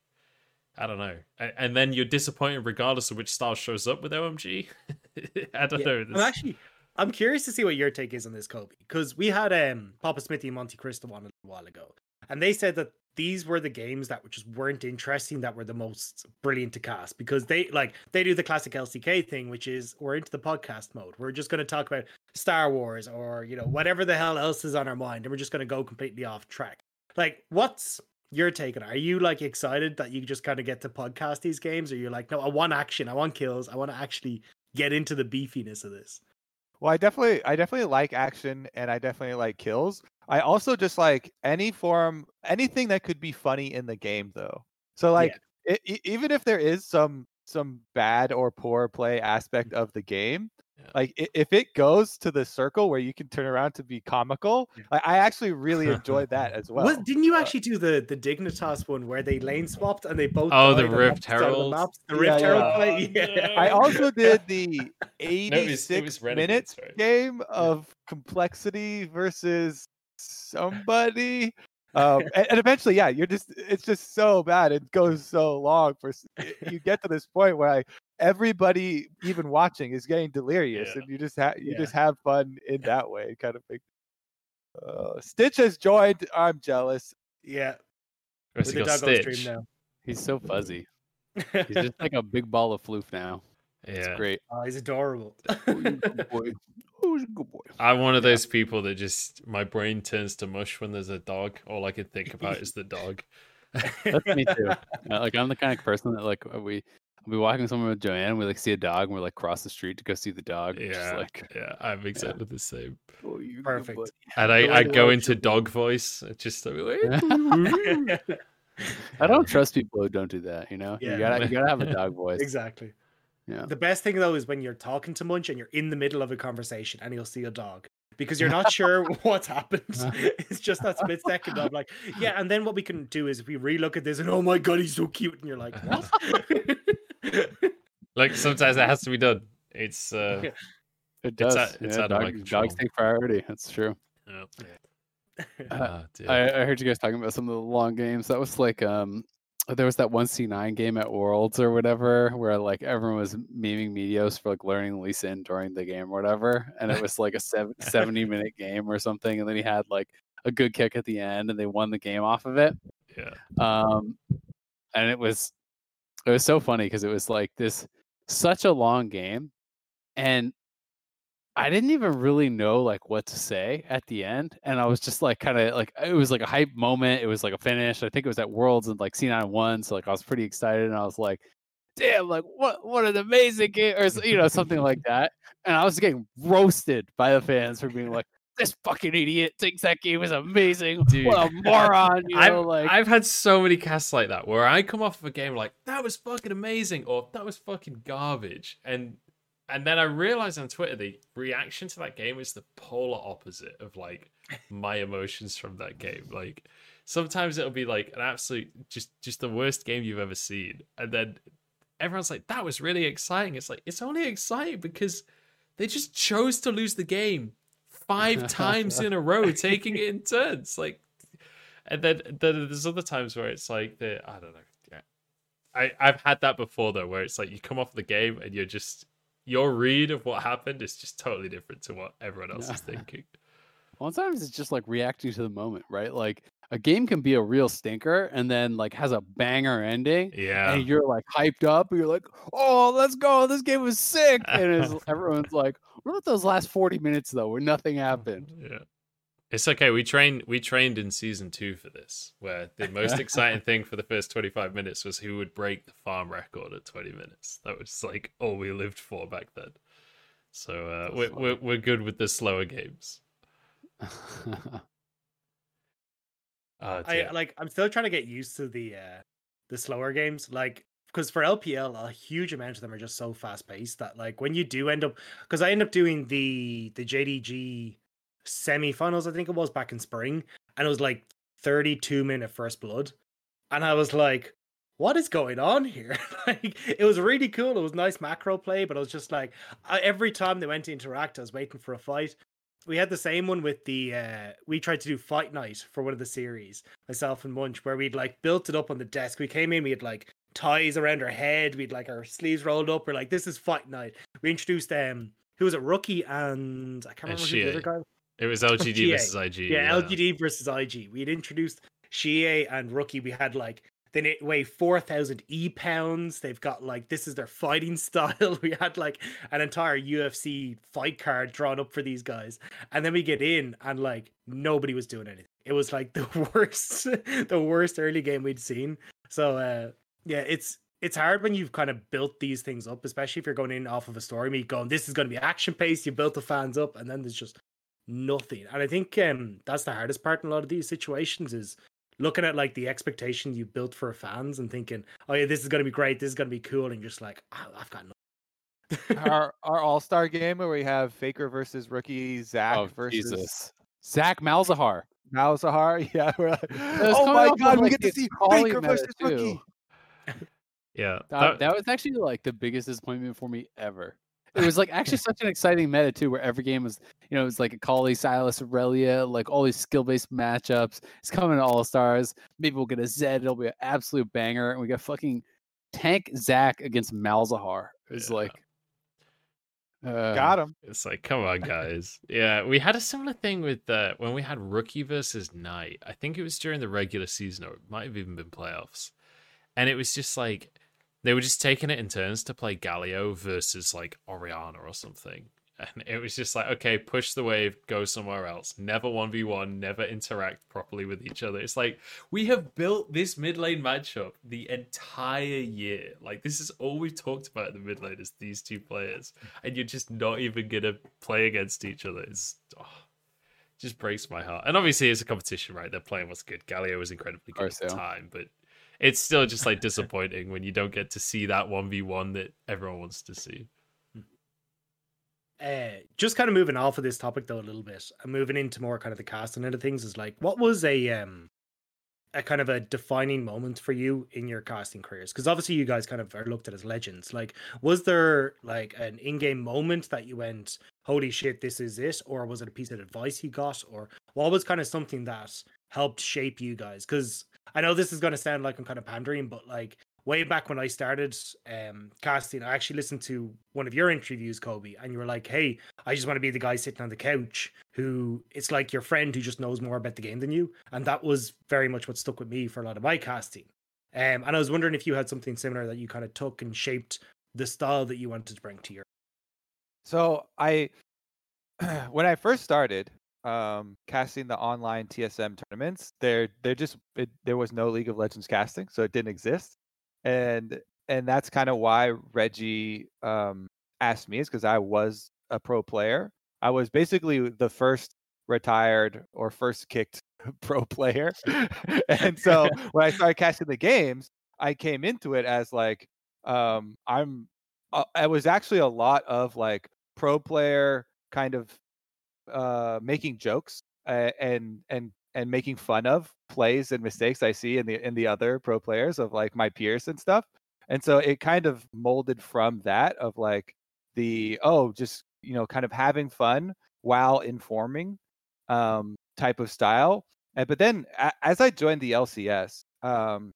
I don't know. And then you're disappointed regardless of which style shows up with OMG. I don't yeah. know. This... I'm actually I'm curious to see what your take is on this, Kobe, because we had um Papa Smithy and MonteCristo on a while ago, and they said that these were the games that just weren't interesting that were the most brilliant to cast because they like they do the classic LCK thing, which is we're into the podcast mode. We're just going to talk about Star Wars or you know whatever the hell else is on our mind, and we're just going to go completely off track. Like, what's your take on it? Are you like excited that you just kind of get to podcast these games, or you're like, no, I want action, I want kills, I want to actually get into the beefiness of this? Well, I definitely, I definitely like action, and I definitely like kills. I also just like any form, anything that could be funny in the game, though. So, like, yeah. it, even if there is some some bad or poor play aspect of the game, yeah. Like if it goes to the circle where you can turn around to be comical, yeah. I, I, actually really enjoyed that as well. didn't you uh actually do the the Dignitas one where they lane swapped and they both? Oh, the Rift Herald. The, the Rift yeah, Herald Yeah. I also did the 86 no, it was, it was minutes game of compLexity versus somebody. um, and, and, eventually, yeah, you're just it's just so bad. It goes so long for you get to this point where I everybody even watching is getting delirious yeah. and you just have you yeah. just have fun in that way kind of thing uh, stitch has joined i'm jealous yeah with the Doggo stream now he's so fuzzy he's just like a big ball of floof now yeah it's great oh, he's adorable oh, boy. Oh, a good boy. I'm one of those people that just my brain turns to mush when there's a dog. All I can think about is the dog. That's me too. Uh, like I'm the kind of person that like we I'll be walking somewhere with Joanne. We like see a dog, and we like cross the street to go see the dog. Yeah, like yeah, I'm exactly yeah. the same. Oh, Perfect. And I, I go into dog voice. Uh, just like, I don't trust people who don't do that. You know, yeah. you gotta you gotta have a dog voice. Exactly. Yeah. The best thing though is when you're talking to Munch and you're in the middle of a conversation and you'll see a dog because you're not sure what's happened. it's just that split second of like, yeah. And then what we can do is if we relook at this and oh my god, he's so cute, and you're like, what? like sometimes that has to be done. It's uh, it does. It's, it's yeah, dog, dogs take priority. That's true. Yeah. Uh, oh, I, I, heard you guys talking about some of the long games. That was like um, there was that one C9 game at Worlds or whatever where like everyone was memeing Meteos for like learning Lee Sin during the game or whatever, and it was like a 70 minute game or something, and then he had like a good kick at the end, and they won the game off of it. Yeah. Um, and it was it was so funny because it was like this such a long game and I didn't even really know like what to say at the end, and I was just like kind of like it was like a hype moment. It was like a finish. I think it was at Worlds and like C9 won, so like I was pretty excited, and I was like, "Damn, like what what an amazing game!" or you know something like that. And I was getting roasted by the fans for being like, this fucking idiot thinks that game is amazing. Dude, what a moron! You know, I've, like I've had so many casts like that where I come off of a game like that was fucking amazing or that was fucking garbage, and and then I realized on Twitter the reaction to that game is the polar opposite of like my emotions from that game. Like sometimes it'll be like an absolute just just the worst game you've ever seen, and then everyone's like that was really exciting. It's like it's only exciting because they just chose to lose the game five times in a row, taking it in turns. Like, and then, then there's other times where it's like the I don't know. Yeah, I I've had that before though, where it's like you come off the game and you're just your read of what happened is just totally different to what everyone else is thinking. Well, sometimes it's just like reacting to the moment, right? Like a game can be a real stinker and then like has a banger ending. Yeah. And you're like hyped up. you're like, oh, let's go. This game was sick. And everyone's like, what about those last 40 minutes though, where nothing happened? Yeah. It's okay. We trained we trained in season two for this, where the most exciting thing for the first 25 minutes was who would break the farm record at 20 minutes. That was like all we lived for back then. So uh, we're, we're we're good with the slower games. Uh, I like. I'm still trying to get used to the uh the slower games. Like because for LPL, a huge amount of them are just so fast paced that like when you do end up, because I end up doing the the JDG semifinals, I think it was back in spring, and it was like 32 minute first blood, and I was like, what is going on here? like it was really cool. It was nice macro play, but I was just like, I, every time they went to interact, I was waiting for a fight. We had the same one with the uh we tried to do fight night for one of the series myself and munch where we'd like built it up on the desk. We came in we had like ties around our head we'd like our sleeves rolled up. We're like this is fight night. We introduced um who was a rookie and i can't remember who the other guy it was lgd versus ig yeah, yeah, lgd versus ig we had introduced Shea and Rookie, we had like they weigh 4,000 e pounds. They've got like, this is their fighting style. we had like an entire UFC fight card drawn up for these guys. And then we get in and like nobody was doing anything. It was like the worst, the worst early game we'd seen. So, uh, yeah, it's, it's hard when you've kind of built these things up, especially if you're going in off of a story meet going, this is going to be action paced. You built the fans up, and then there's just nothing. And I think um, that's the hardest part in a lot of these situations is looking at like the expectation you built for fans and thinking, oh yeah, this is gonna be great, this is gonna be cool, and just like, oh, I've got no. our our All Star game where we have Faker versus rookie Zac oh, versus Jesus. Zac Malzahar. Malzahar, yeah. We're like, oh my god, we get to see Faker versus rookie. Yeah, that, that, that was actually like the biggest disappointment for me ever. It was like actually such an exciting meta too, where every game was, you know, it was like a Kali, Sylas, Aurelia, like all these skill based matchups. It's coming to All Stars. Maybe we'll get a Zed. It'll be an absolute banger. And we got fucking Tank Zac against Malzahar. It's yeah. like, uh, got him. It's like, come on, guys. yeah, we had a similar thing with uh, when we had Rookie versus Knight. I think it was during the regular season, or it might have even been playoffs. And it was just like they were just taking it in turns to play Galio versus like Orianna or something. And it was just like, okay, push the wave, go somewhere else. Never 1v1, never interact properly with each other. It's like, we have built this mid lane matchup the entire year. Like, this is all we've talked about in the mid lane is these two players. And you're just not even going to play against each other. It's oh, just breaks my heart. And obviously, it's a competition, right? They're playing what's good. Galio was incredibly good at the time, but it's still just like disappointing when you don't get to see that 1v1 that everyone wants to see. Uh, just kind of moving off of this topic though a little bit and moving into more kind of the casting end of things is like what was a um a kind of a defining moment for you in your casting careers? Because obviously you guys kind of are looked at as legends. Like was there like an in-game moment that you went holy shit this is it or was it a piece of advice you got or what was kind of something that helped shape you guys? Because I know this is going to sound like I'm kind of pandering, but like way back when I started um, casting, I actually listened to one of your interviews, Kobe, and you were like, "Hey, I just want to be the guy sitting on the couch who it's like your friend who just knows more about the game than you," and that was very much what stuck with me for a lot of my casting. Um, and I was wondering if you had something similar that you kind of took and shaped the style that you wanted to bring to your. So I, when I first started, um casting the online TSM tournaments. There there just it, there was no League of Legends casting, so it didn't exist. And and that's kind of why Reggie um asked me is because I was a pro player. I was basically the first retired or first kicked pro player. and so when I started casting the games, I came into it as like um I'm uh, it was actually a lot of like pro player kind of uh, making jokes and and and making fun of plays and mistakes I see in the in the other pro players of like my peers and stuff. And so it kind of molded from that of like the oh just you know kind of having fun while informing um, type of style. And but then a- as I joined the LCS um,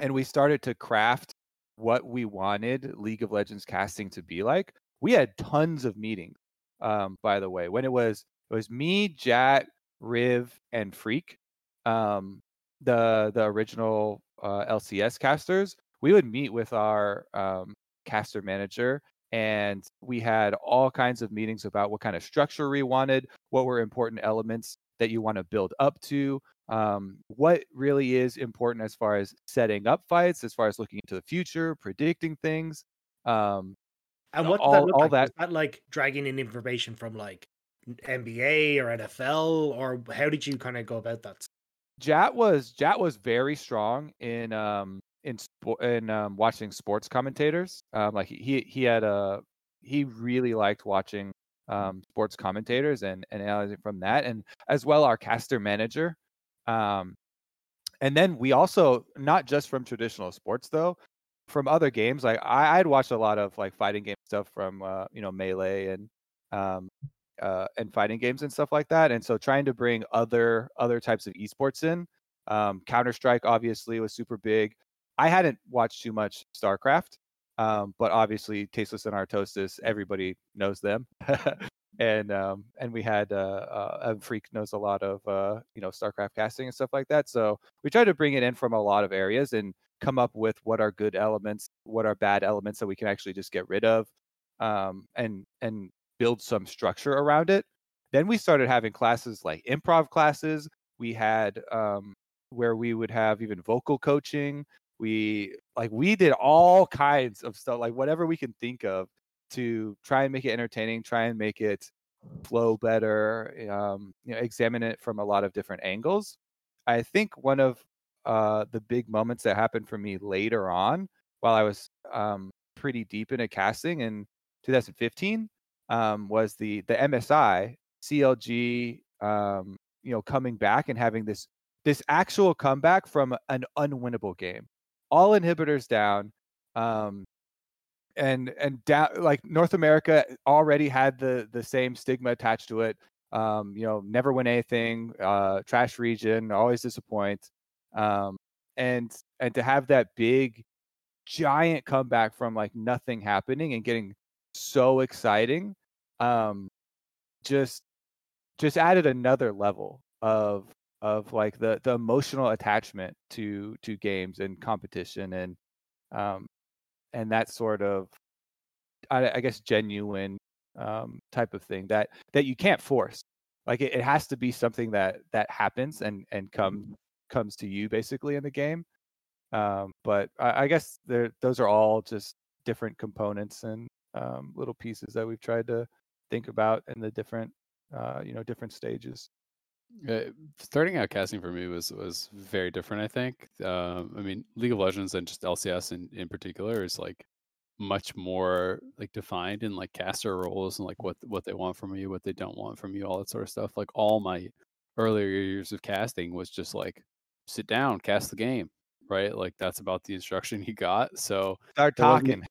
and we started to craft what we wanted League of Legends casting to be like, we had tons of meetings um, by the way, when it was it was me, Jatt, Riv, and Phreak, um, the the original uh, LCS casters. We would meet with our um, caster manager, and we had all kinds of meetings about what kind of structure we wanted, what were important elements that you want to build up to, um, what really is important as far as setting up fights, as far as looking into the future, predicting things. Um, and what all, that all like? that that like dragging in information from like NBA or NFL or how did you kind of go about that? Jatt was Jatt was very strong in um in in um, watching sports commentators. Um, like he he had a he really liked watching um sports commentators and and analyzing from that, and as well our caster manager. Um, and then we also not just from traditional sports though, from other games, like I, I'd watched a lot of like fighting game stuff from uh, you know melee and um, uh, and fighting games and stuff like that. And so trying to bring other other types of esports in. Um, Counter Strike obviously was super big. I hadn't watched too much StarCraft, um, but obviously Tasteless and Artosis, everybody knows them. and um, and we had uh, uh, Phreak knows a lot of uh, you know StarCraft casting and stuff like that. So we tried to bring it in from a lot of areas and come up with what are good elements, what are bad elements that we can actually just get rid of, um, and and build some structure around it. Then we started having classes like improv classes. We had um, where we would have even vocal coaching. We like we did all kinds of stuff, like whatever we can think of to try and make it entertaining, try and make it flow better, um, you know, examine it from a lot of different angles. I think one of uh, the big moments that happened for me later on, while I was um, pretty deep into casting in 2015, um, was the the MSI CLG, um, you know, coming back and having this this actual comeback from an unwinnable game. All inhibitors down. Um, and and down like North America already had the the same stigma attached to it. Um, you know, never win anything, uh, trash region, always disappoint. Um, and and to have that big giant comeback from like nothing happening and getting so exciting um just just added another level of of like the the emotional attachment to to games and competition and um and that sort of I, I guess genuine um, type of thing that that you can't force. Like it, it has to be something that that happens and and come mm-hmm. Comes to you basically in the game. Um, but I, I guess those are all just different components and um, little pieces that we've tried to think about in the different uh, you know different stages. Uh, starting out casting for me was was very different. I think. Uh, I mean, League of Legends and just LCS in in particular is like much more like defined in like caster roles and like what what they want from you, what they don't want from you, all that sort of stuff. Like all my earlier years of casting was just like sit down, cast the game, right? Like that's about the instruction he got. So start talking.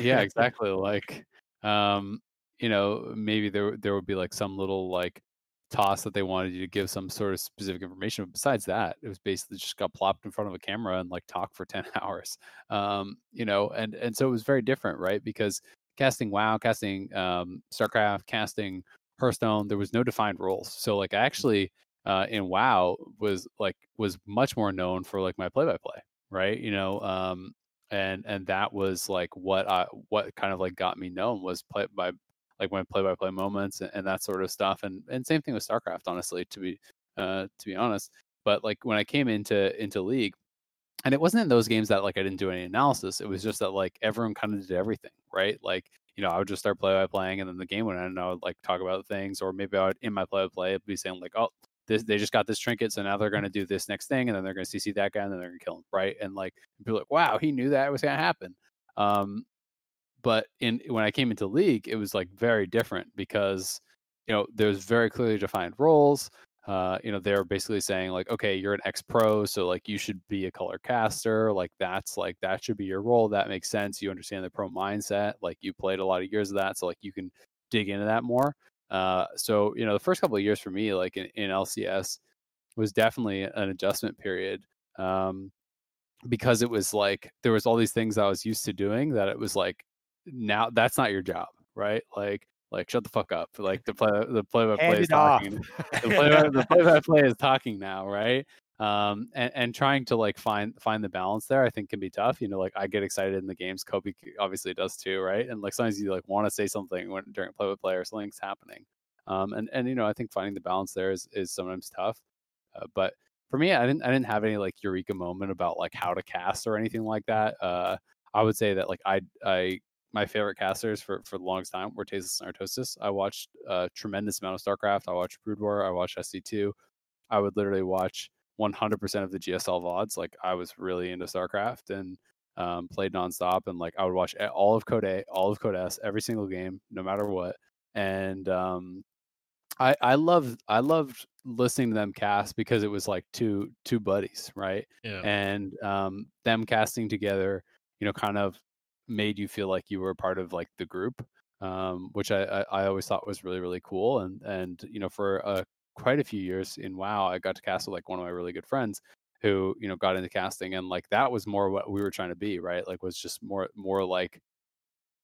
yeah, exactly. like um, you know, maybe there there would be like some little like toss that they wanted you to give some sort of specific information. But besides that, it was basically just got plopped in front of a camera and like talk for 10 hours. Um, you know, and and so it was very different, right? Because casting WoW, casting um, StarCraft, casting Hearthstone, there was no defined roles. So like I actually uh, in WoW was like was much more known for like my play by play, right? You know, um, and and that was like what I what kind of like got me known was play by like my play-by-play moments and, and, that sort of stuff. And and same thing with StarCraft, honestly, to be uh, to be honest. But like when I came into into League, and it wasn't in those games that like I didn't do any analysis. It was just that like everyone kind of did everything, right? Like you know, I would just start play by playing, and then the game would end, and I would like talk about things, or maybe I would in my play by play be saying like, oh, this, they just got this trinket, so now they're going to do this next thing, and then they're going to CC that guy, and then they're going to kill him, right? And like be like, wow, he knew that was going to happen. Um, but in when I came into league, it was like very different because you know there's very clearly defined roles. Uh, you know, they're basically saying like, okay, you're an ex pro, so like you should be a color caster. Like that's like that should be your role. That makes sense. You understand the pro mindset. Like you played a lot of years of that, so like you can dig into that more. Uh, so you know, the first couple of years for me, like in, in LCS, was definitely an adjustment period. Um, because it was like there was all these things I was used to doing that it was like now that's not your job, right? Like like shut the fuck up. Like the play the play by play is talking. the play the play by play is talking now, right? Um and, and trying to like find find the balance there I think can be tough. You know, like I get excited in the games. Kobe obviously does too, right? And like sometimes you like want to say something when during play with play or something's happening. Um and and you know, I think finding the balance there is is sometimes tough. Uh, but for me, I didn't I didn't have any like eureka moment about like how to cast or anything like that. Uh I would say that like I I my favorite casters for for the longest time were Tasteless and Artosis. I watched a tremendous amount of StarCraft. I watched Brood War. I watched SC2. I would literally watch 100% of the GSL VODs. Like I was really into StarCraft and um, played nonstop. And like I would watch all of Code A, all of Code S, every single game, no matter what. And um, I I loved I loved listening to them cast because it was like two two buddies, right? Yeah. And um, them casting together, you know, kind of made you feel like you were part of like the group, um, which I, I, I always thought was really really cool. And and you know for uh, quite a few years in WoW, I got to cast with like one of my really good friends who you know got into casting, and like that was more what we were trying to be, right? Like was just more more like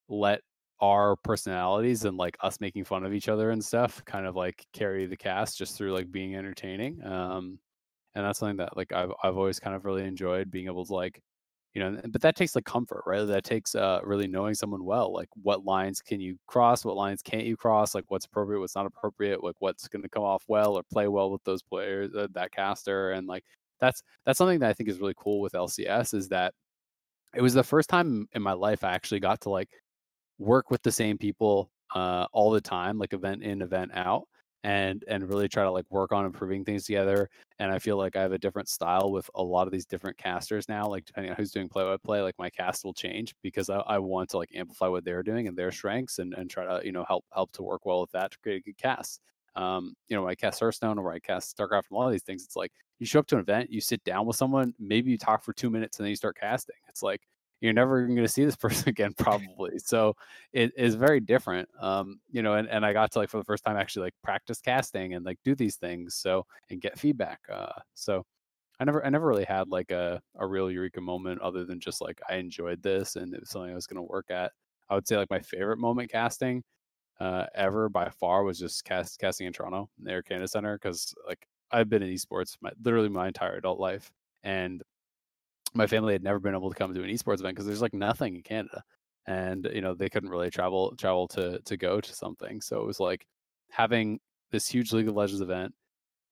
let our personalities and like us making fun of each other and stuff kind of like carry the cast just through like being entertaining. Um, and that's something that like I've I've always kind of really enjoyed being able to like you know but that takes like comfort right? That takes uh really knowing someone well like what lines can you cross what lines can't you cross like what's appropriate what's not appropriate like what's going to come off well or play well with those players uh, that caster and like that's that's something that i think is really cool with lcs is that it was the first time in my life i actually got to like work with the same people uh all the time like event in event out and and really try to like work on improving things together and i feel like i have a different style with a lot of these different casters now like depending on who's doing play by play like my cast will change because I, I want to like amplify what they're doing and their strengths and, and try to you know help help to work well with that to create a good cast. Um you know when i cast hearthstone or I cast starcraft and a lot of these things it's like you show up to an event you sit down with someone maybe you talk for two minutes and then you start casting. It's like you're never going to see this person again probably so it is very different um you know and, and i got to like for the first time actually like practice casting and like do these things so and get feedback uh so i never i never really had like a, a real eureka moment other than just like i enjoyed this and it was something i was going to work at. I would say like my favorite moment casting uh ever by far was just cast casting in toronto in the air canada center because like i've been in esports my literally my entire adult life and my family had never been able to come to an esports event because there's like nothing in Canada, and you know they couldn't really travel travel to to go to something. So it was like having this huge League of Legends event.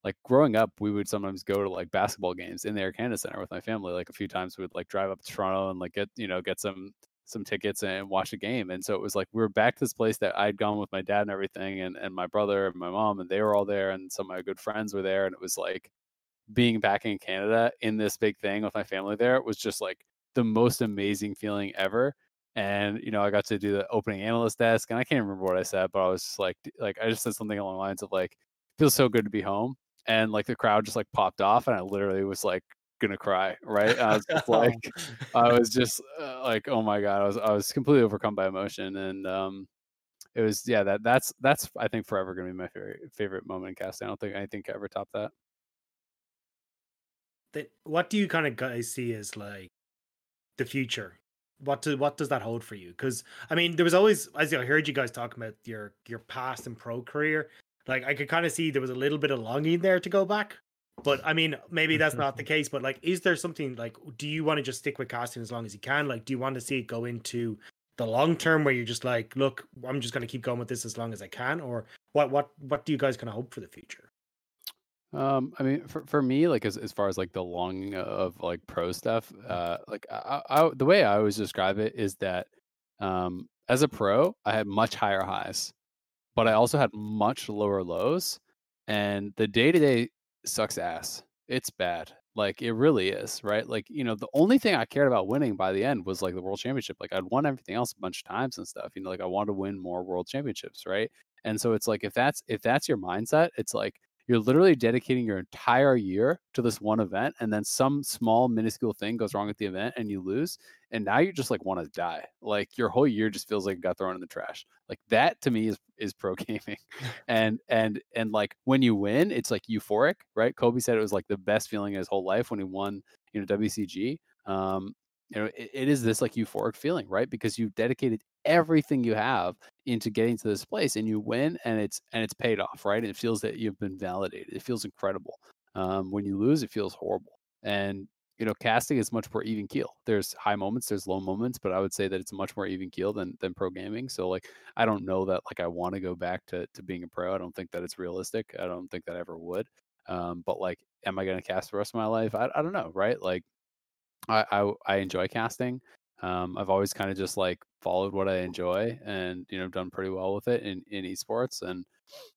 Like growing up, we would sometimes go to like basketball games in the Air Canada Center with my family. Like a few times, we would like drive up to Toronto and like get you know get some some tickets and watch a game. And so it was like we were back to this place that I'd gone with my dad and everything, and and my brother and my mom, and they were all there, and some of my good friends were there, and it was like being back in Canada in this big thing with my family there was just like the most amazing feeling ever. And you know, I got to do the opening analyst desk, and I can't remember what I said, but I was just like, like I just said something along the lines of like, "Feels so good to be home," and like the crowd just like popped off, and I literally was like gonna cry. Right? I was just like, I was just uh, like, oh my god, I was I was completely overcome by emotion, and um, it was yeah that that's that's I think forever gonna be my favorite favorite moment in casting. I don't think anything can ever top that that what do you kind of guys see as like the future? What do what does that hold for you? Because I mean, there was always as I heard you guys talking about your your past and pro career, like I could kind of see there was a little bit of longing there to go back. But I mean, maybe that's not the case. But like, is there something like, do you want to just stick with casting as long as you can? Like, do you want to see it go into the long term where you're just like, look, I'm just going to keep going with this as long as I can, or what? What? What do you guys kind of hope for the future? Um, I mean, for for me, like as as far as like the longing of like pro stuff, uh, like I, I, the way I always describe it is that, um, as a pro, I had much higher highs, but I also had much lower lows, and the day to day sucks ass. It's bad. Like it really is, right? Like you know, the only thing I cared about winning by the end was like the world championship. Like I'd won everything else a bunch of times and stuff. You know, like I want to win more world championships, right? And so it's like if that's if that's your mindset, it's like you're literally dedicating your entire year to this one event and then some small minuscule thing goes wrong at the event and you lose and now you just like want to die. Like your whole year just feels like it got thrown in the trash. Like that to me is is pro gaming. And and and like when you win it's like euphoric right? Kobe said it was like the best feeling in his whole life when he won you know wcg um you know it, it is this like euphoric feeling right? Because you've dedicated everything you have into getting to this place and you win and it's and it's paid off right? And it feels that you've been validated. It feels incredible. Um, when you lose it feels horrible. And you know casting is much more even keel. There's high moments there's low moments but i would say that it's much more even keel than than pro gaming. So like i don't know that like i want to go back to to being a pro. I don't think that it's realistic. I don't think that I ever would. Um, but like am i going to cast the rest of my life? I, I don't know right? Like I, I, I enjoy casting. Um, I've always kind of just like followed what I enjoy and you know done pretty well with it in in esports and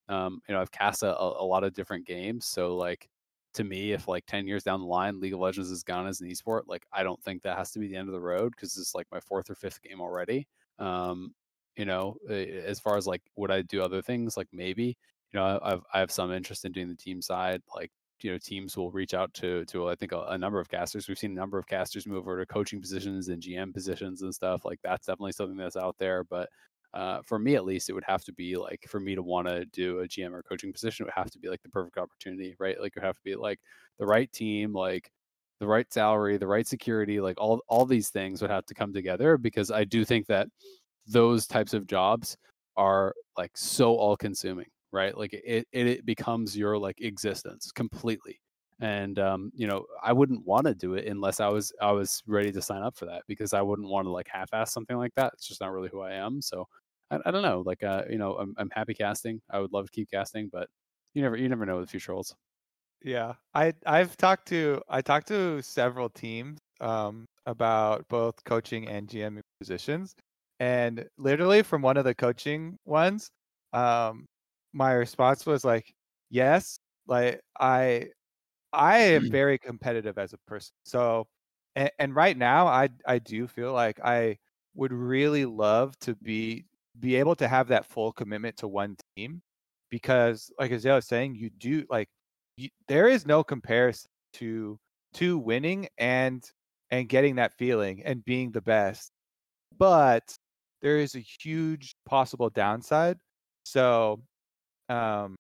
um, you know I've cast a, a lot of different games. So like to me, if like ten years down the line, League of Legends is gone as an esport, like I don't think that has to be the end of the road because it's like my fourth or fifth game already. Um, you know, as far as like would I do other things, like maybe you know I've I have some interest in doing the team side, like you know teams will reach out to to I think a, a, number of casters. We've seen a number of casters move over to coaching positions and GM positions and stuff. Like that's definitely something that's out there. But uh, for me at least, it would have to be like for me to want to do a GM or coaching position, it would have to be like the perfect opportunity, right? Like it would have to be like the right team, like the right salary, the right security, like all all these things would have to come together because I do think that those types of jobs are like so all consuming, right? Like it, it, it becomes your like existence completely. And um, you know, I wouldn't want to do it unless I was I was ready to sign up for that because I wouldn't want to like half-ass something like that. It's just not really who I am. So I, I don't know. Like uh, you know, I'm I'm happy casting. I would love to keep casting, but you never you never know what the future holds. Yeah, I I've talked to I talked to several teams um, about both coaching and GM positions, and literally from one of the coaching ones, um, my response was like, "Yes, like I I am mm. very competitive as a person. So, and, and right now, I I do feel like I would really love to be be able to have that full commitment to one team because like as I was saying, you do like you, there is no comparison to to winning and and getting that feeling and being the best. But there is a huge possible downside. So um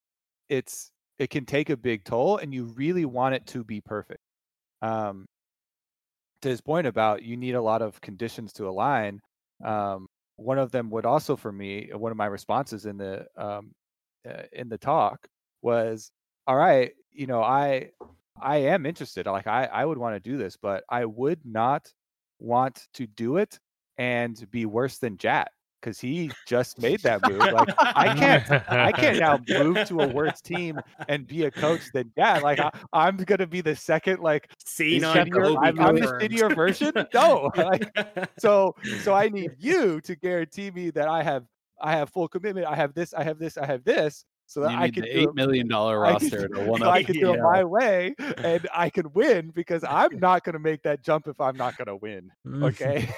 it's it can take a big toll and you really want it to be perfect. Um to his point about you need a lot of conditions to align. Um one of them would also for me one of my responses in the um uh, in the talk was all right you know i i am interested like i i would want to do this but i would not want to do it and be worse than jatt because he just made that move like i can't i can't now move to a worse team and be a coach than jatt like I, am gonna be the second like senior I'm, I'm the senior version no like so so i need you to guarantee me that i have I have full commitment. I have this. I have this. I have this. So that I can eight million dollar roster to one. So I can do it my way, and I can win because I'm not going to make that jump if I'm not going to win. Mm. Okay,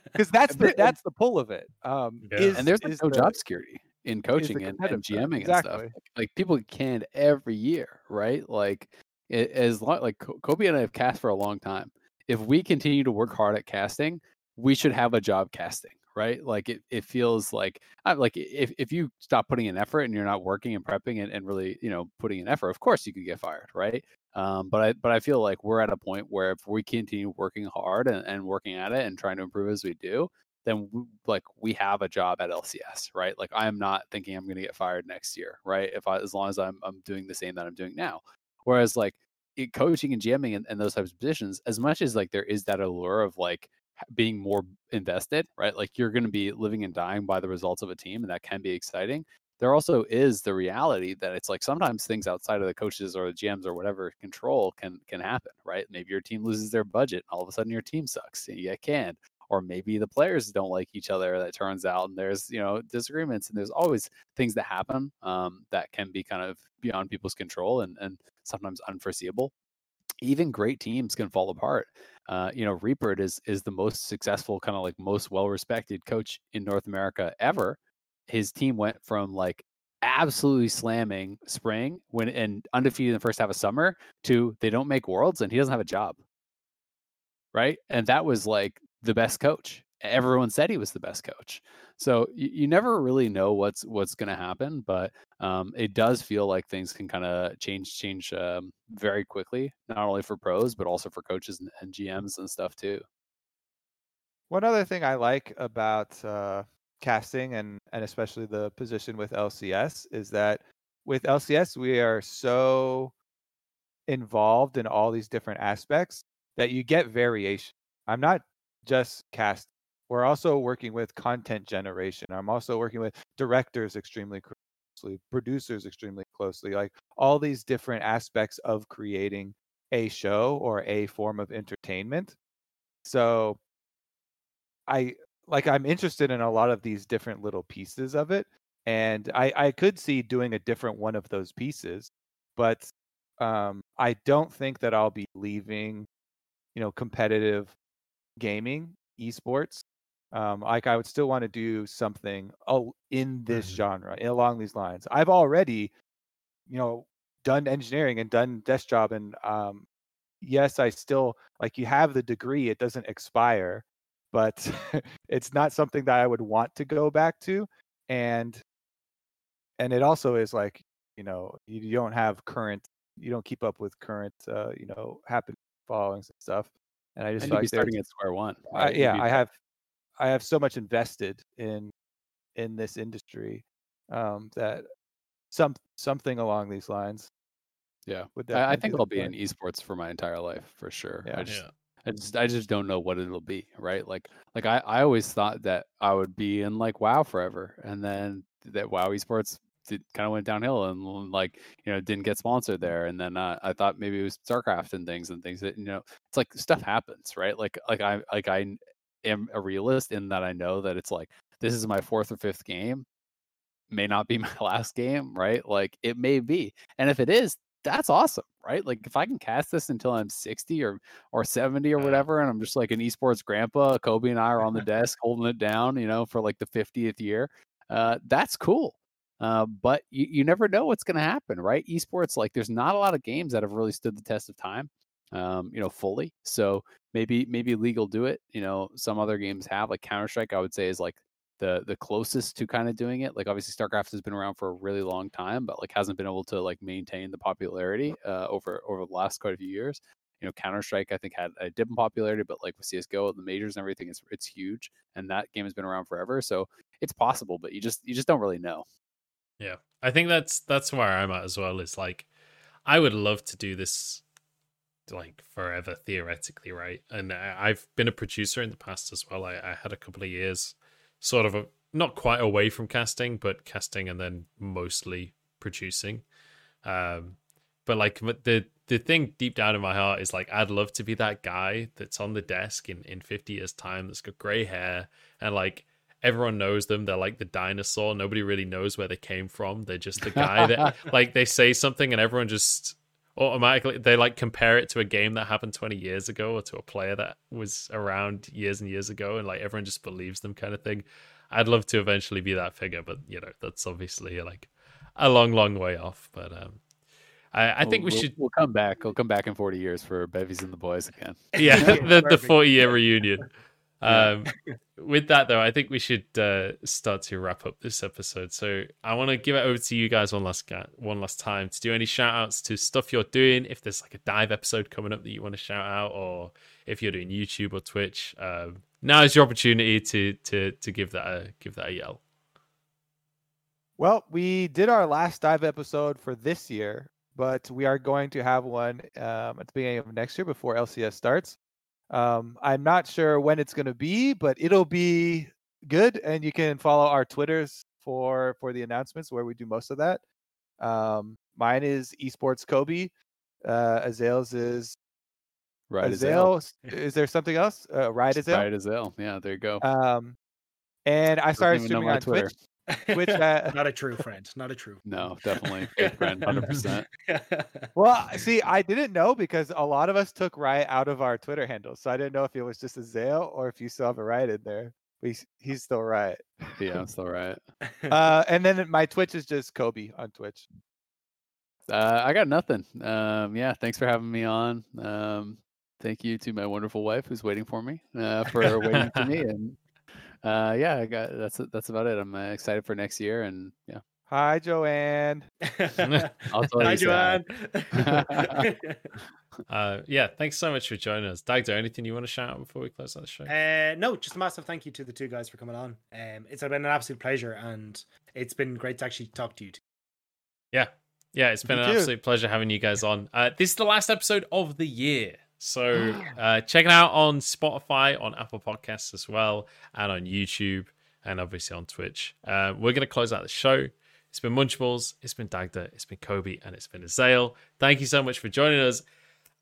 because that's the that's the pull of it. Um, yeah. is, and there's like no the, job security in coaching and, and, GMing exactly. and stuff. Like, like people can every year, right? Like it, as long like Kobe and I have cast for a long time. If we continue to work hard at casting, we should have a job casting right? Like it, it feels like uh, like if, if you stop putting in effort and you're not working and prepping and, and really, you know, putting in effort, of course you could get fired, right? Um, but I but I feel like we're at a point where if we continue working hard and, and working at it and trying to improve as we do, then we, like we have a job at LCS, right? Like I am not thinking I'm going to get fired next year, right? If I, as long as I'm I'm doing the same that I'm doing now. Whereas like it, coaching and GMing and, and those types of positions, as much as like there is that allure of like being more invested, right? Like you're going to be living and dying by the results of a team, and that can be exciting. There also is the reality that it's like sometimes things outside of the coaches or the GMs or whatever control can can happen, right? Maybe your team loses their budget, all of a sudden your team sucks, and you get canned. Or maybe the players don't like each other. That turns out, and there's you know disagreements, and there's always things that happen um, that can be kind of beyond people's control and and sometimes unforeseeable even great teams can fall apart. Uh, you know, Reapered is is the most successful, kind of like most well respected coach in North America ever. His team went from like absolutely slamming spring when and undefeated in the first half of summer to they don't make worlds and he doesn't have a job. Right. And that was like the best coach everyone said he was the best coach. So you, you never really know what's what's going to happen, but um, it does feel like things can kind of change change um, very quickly, not only for pros but also for coaches and, and, GMs and stuff too. One other thing I like about uh, casting and and especially the position with LCS is that with LCS we are so involved in all these different aspects that you get variation. I'm not just cast we're also working with content generation. I'm also working with directors extremely closely, producers extremely closely, like all these different aspects of creating a show or a form of entertainment. So I like I'm interested in a lot of these different little pieces of it. And I, I could see doing a different one of those pieces, but um, I don't think that I'll be leaving, you know, competitive gaming, esports, um, like I would still want to do something in this mm-hmm. genre along these lines. I've already, you know, done engineering and done desk job, and um, yes, I still like you have the degree; it doesn't expire, but it's not something that I would want to go back to, and and it also is like you know you don't have current, you don't keep up with current, uh, you know, happen followings and stuff. And I just and like starting at square one. Right? I, yeah, I have I have so much invested in in this industry um, that some something along these lines. Yeah, I, I, think I'll be in esports for my entire life for sure. Yeah. I just, yeah. I just I just don't know what it'll be, right? Like like I, I always thought that I would be in like WoW forever, and then that WoW esports kind of went downhill and like you know didn't get sponsored there, and then uh, I thought maybe it was StarCraft and things and things that you know it's like stuff happens, right? Like like I like I am a realist in that I know that it's like this is my fourth or fifth game, may not be my last game, right? Like it may be, and if it is, that's awesome, right? Like if I can cast this until I'm 60 or or 70 or whatever, and I'm just like an esports grandpa, Kobe and I are on the desk holding it down, you know, for like the 50th year. Uh, that's cool. Uh, but you, you never know what's going to happen, right? Esports, like, there's not a lot of games that have really stood the test of time, um, you know, fully. So maybe maybe will do it. You know, some other games have, like Counter Strike. I would say is like the the closest to kind of doing it. Like obviously StarCraft has been around for a really long time, but like hasn't been able to like maintain the popularity uh, over over the last quite a few years. You know, Counter Strike I think had a dip in popularity, but like with CS:GO, the majors and everything, it's it's huge, and that game has been around forever. So it's possible, but you just you just don't really know. Yeah, I think that's that's where I'm at as well. Is like, I would love to do this like forever theoretically, right? And I've been a producer in the past as well. I, I had a couple of years sort of a, not quite away from casting, but casting and then mostly producing. Um, but like the the thing deep down in my heart is like I'd love to be that guy that's on the desk in in 50 years time that's got gray hair and like everyone knows them they're like the dinosaur nobody really knows where they came from they're just the guy that like they say something and everyone just automatically they like compare it to a game that happened 20 years ago or to a player that was around years and years ago and like everyone just believes them kind of thing i'd love to eventually be that figure but you know that's obviously like a long long way off but um I, I think we'll, we should. We'll come back. We'll come back in 40 years for Bevies and the boys again. Yeah, the, the 40 year reunion. Um, with that though, I think we should uh, start to wrap up this episode. So I want to give it over to you guys one last one last time to do any shout outs to stuff you're doing. If there's like a dive episode coming up that you want to shout out, or if you're doing YouTube or Twitch, um, now is your opportunity to to to give that a give that a yell. Well, we did our last dive episode for this year, but we are going to have one um, at the beginning of next year before LCS starts. Um, I'm not sure when it's going to be, but it'll be good, and you can follow our Twitters for for the announcements where we do most of that. Um, mine is esports Kobe. Uh, Azael's is right. Azael. Is there something else? Uh, right Azael. Right Azael. Yeah, there you go. Um, and I started streaming on Twitter. Twitch. Which uh, not a true friend, not a true. No, definitely good friend, hundred percent. Well, see, I didn't know because a lot of us took Riot out of our Twitter handle, so I didn't know if it was just Azael or if you still have a Riot in there. But he's, he's still Riot. Yeah, I'm still Riot. uh, and then my Twitch is just Kobe on Twitch. Uh, I got nothing. Um, yeah, thanks for having me on. Um, thank you to my wonderful wife who's waiting for me uh, for waiting for me and uh, yeah, I got that's that's about it. I'm uh, excited for next year, and yeah. Hi, Joanne. Hi, Joanne. uh, yeah, thanks so much for joining us. Dagda, anything you want to shout out before we close out the show? Uh, no, just a massive thank you to the two guys for coming on. Um, it's been an absolute pleasure, and it's been great to actually talk to you. Two. Yeah, yeah, it's been Me an too. absolute pleasure having you guys on. Uh, this is the last episode of the year. So uh, check it out on Spotify, on Apple Podcasts as well, and on YouTube, and obviously on Twitch. Uh, we're going to close out the show. It's been Munchables, it's been Dagda, it's been Kobe, and it's been Azael. Thank you so much for joining us,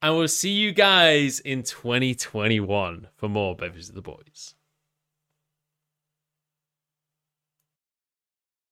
and we'll see you guys in 2021 for more Bevies of the Boys.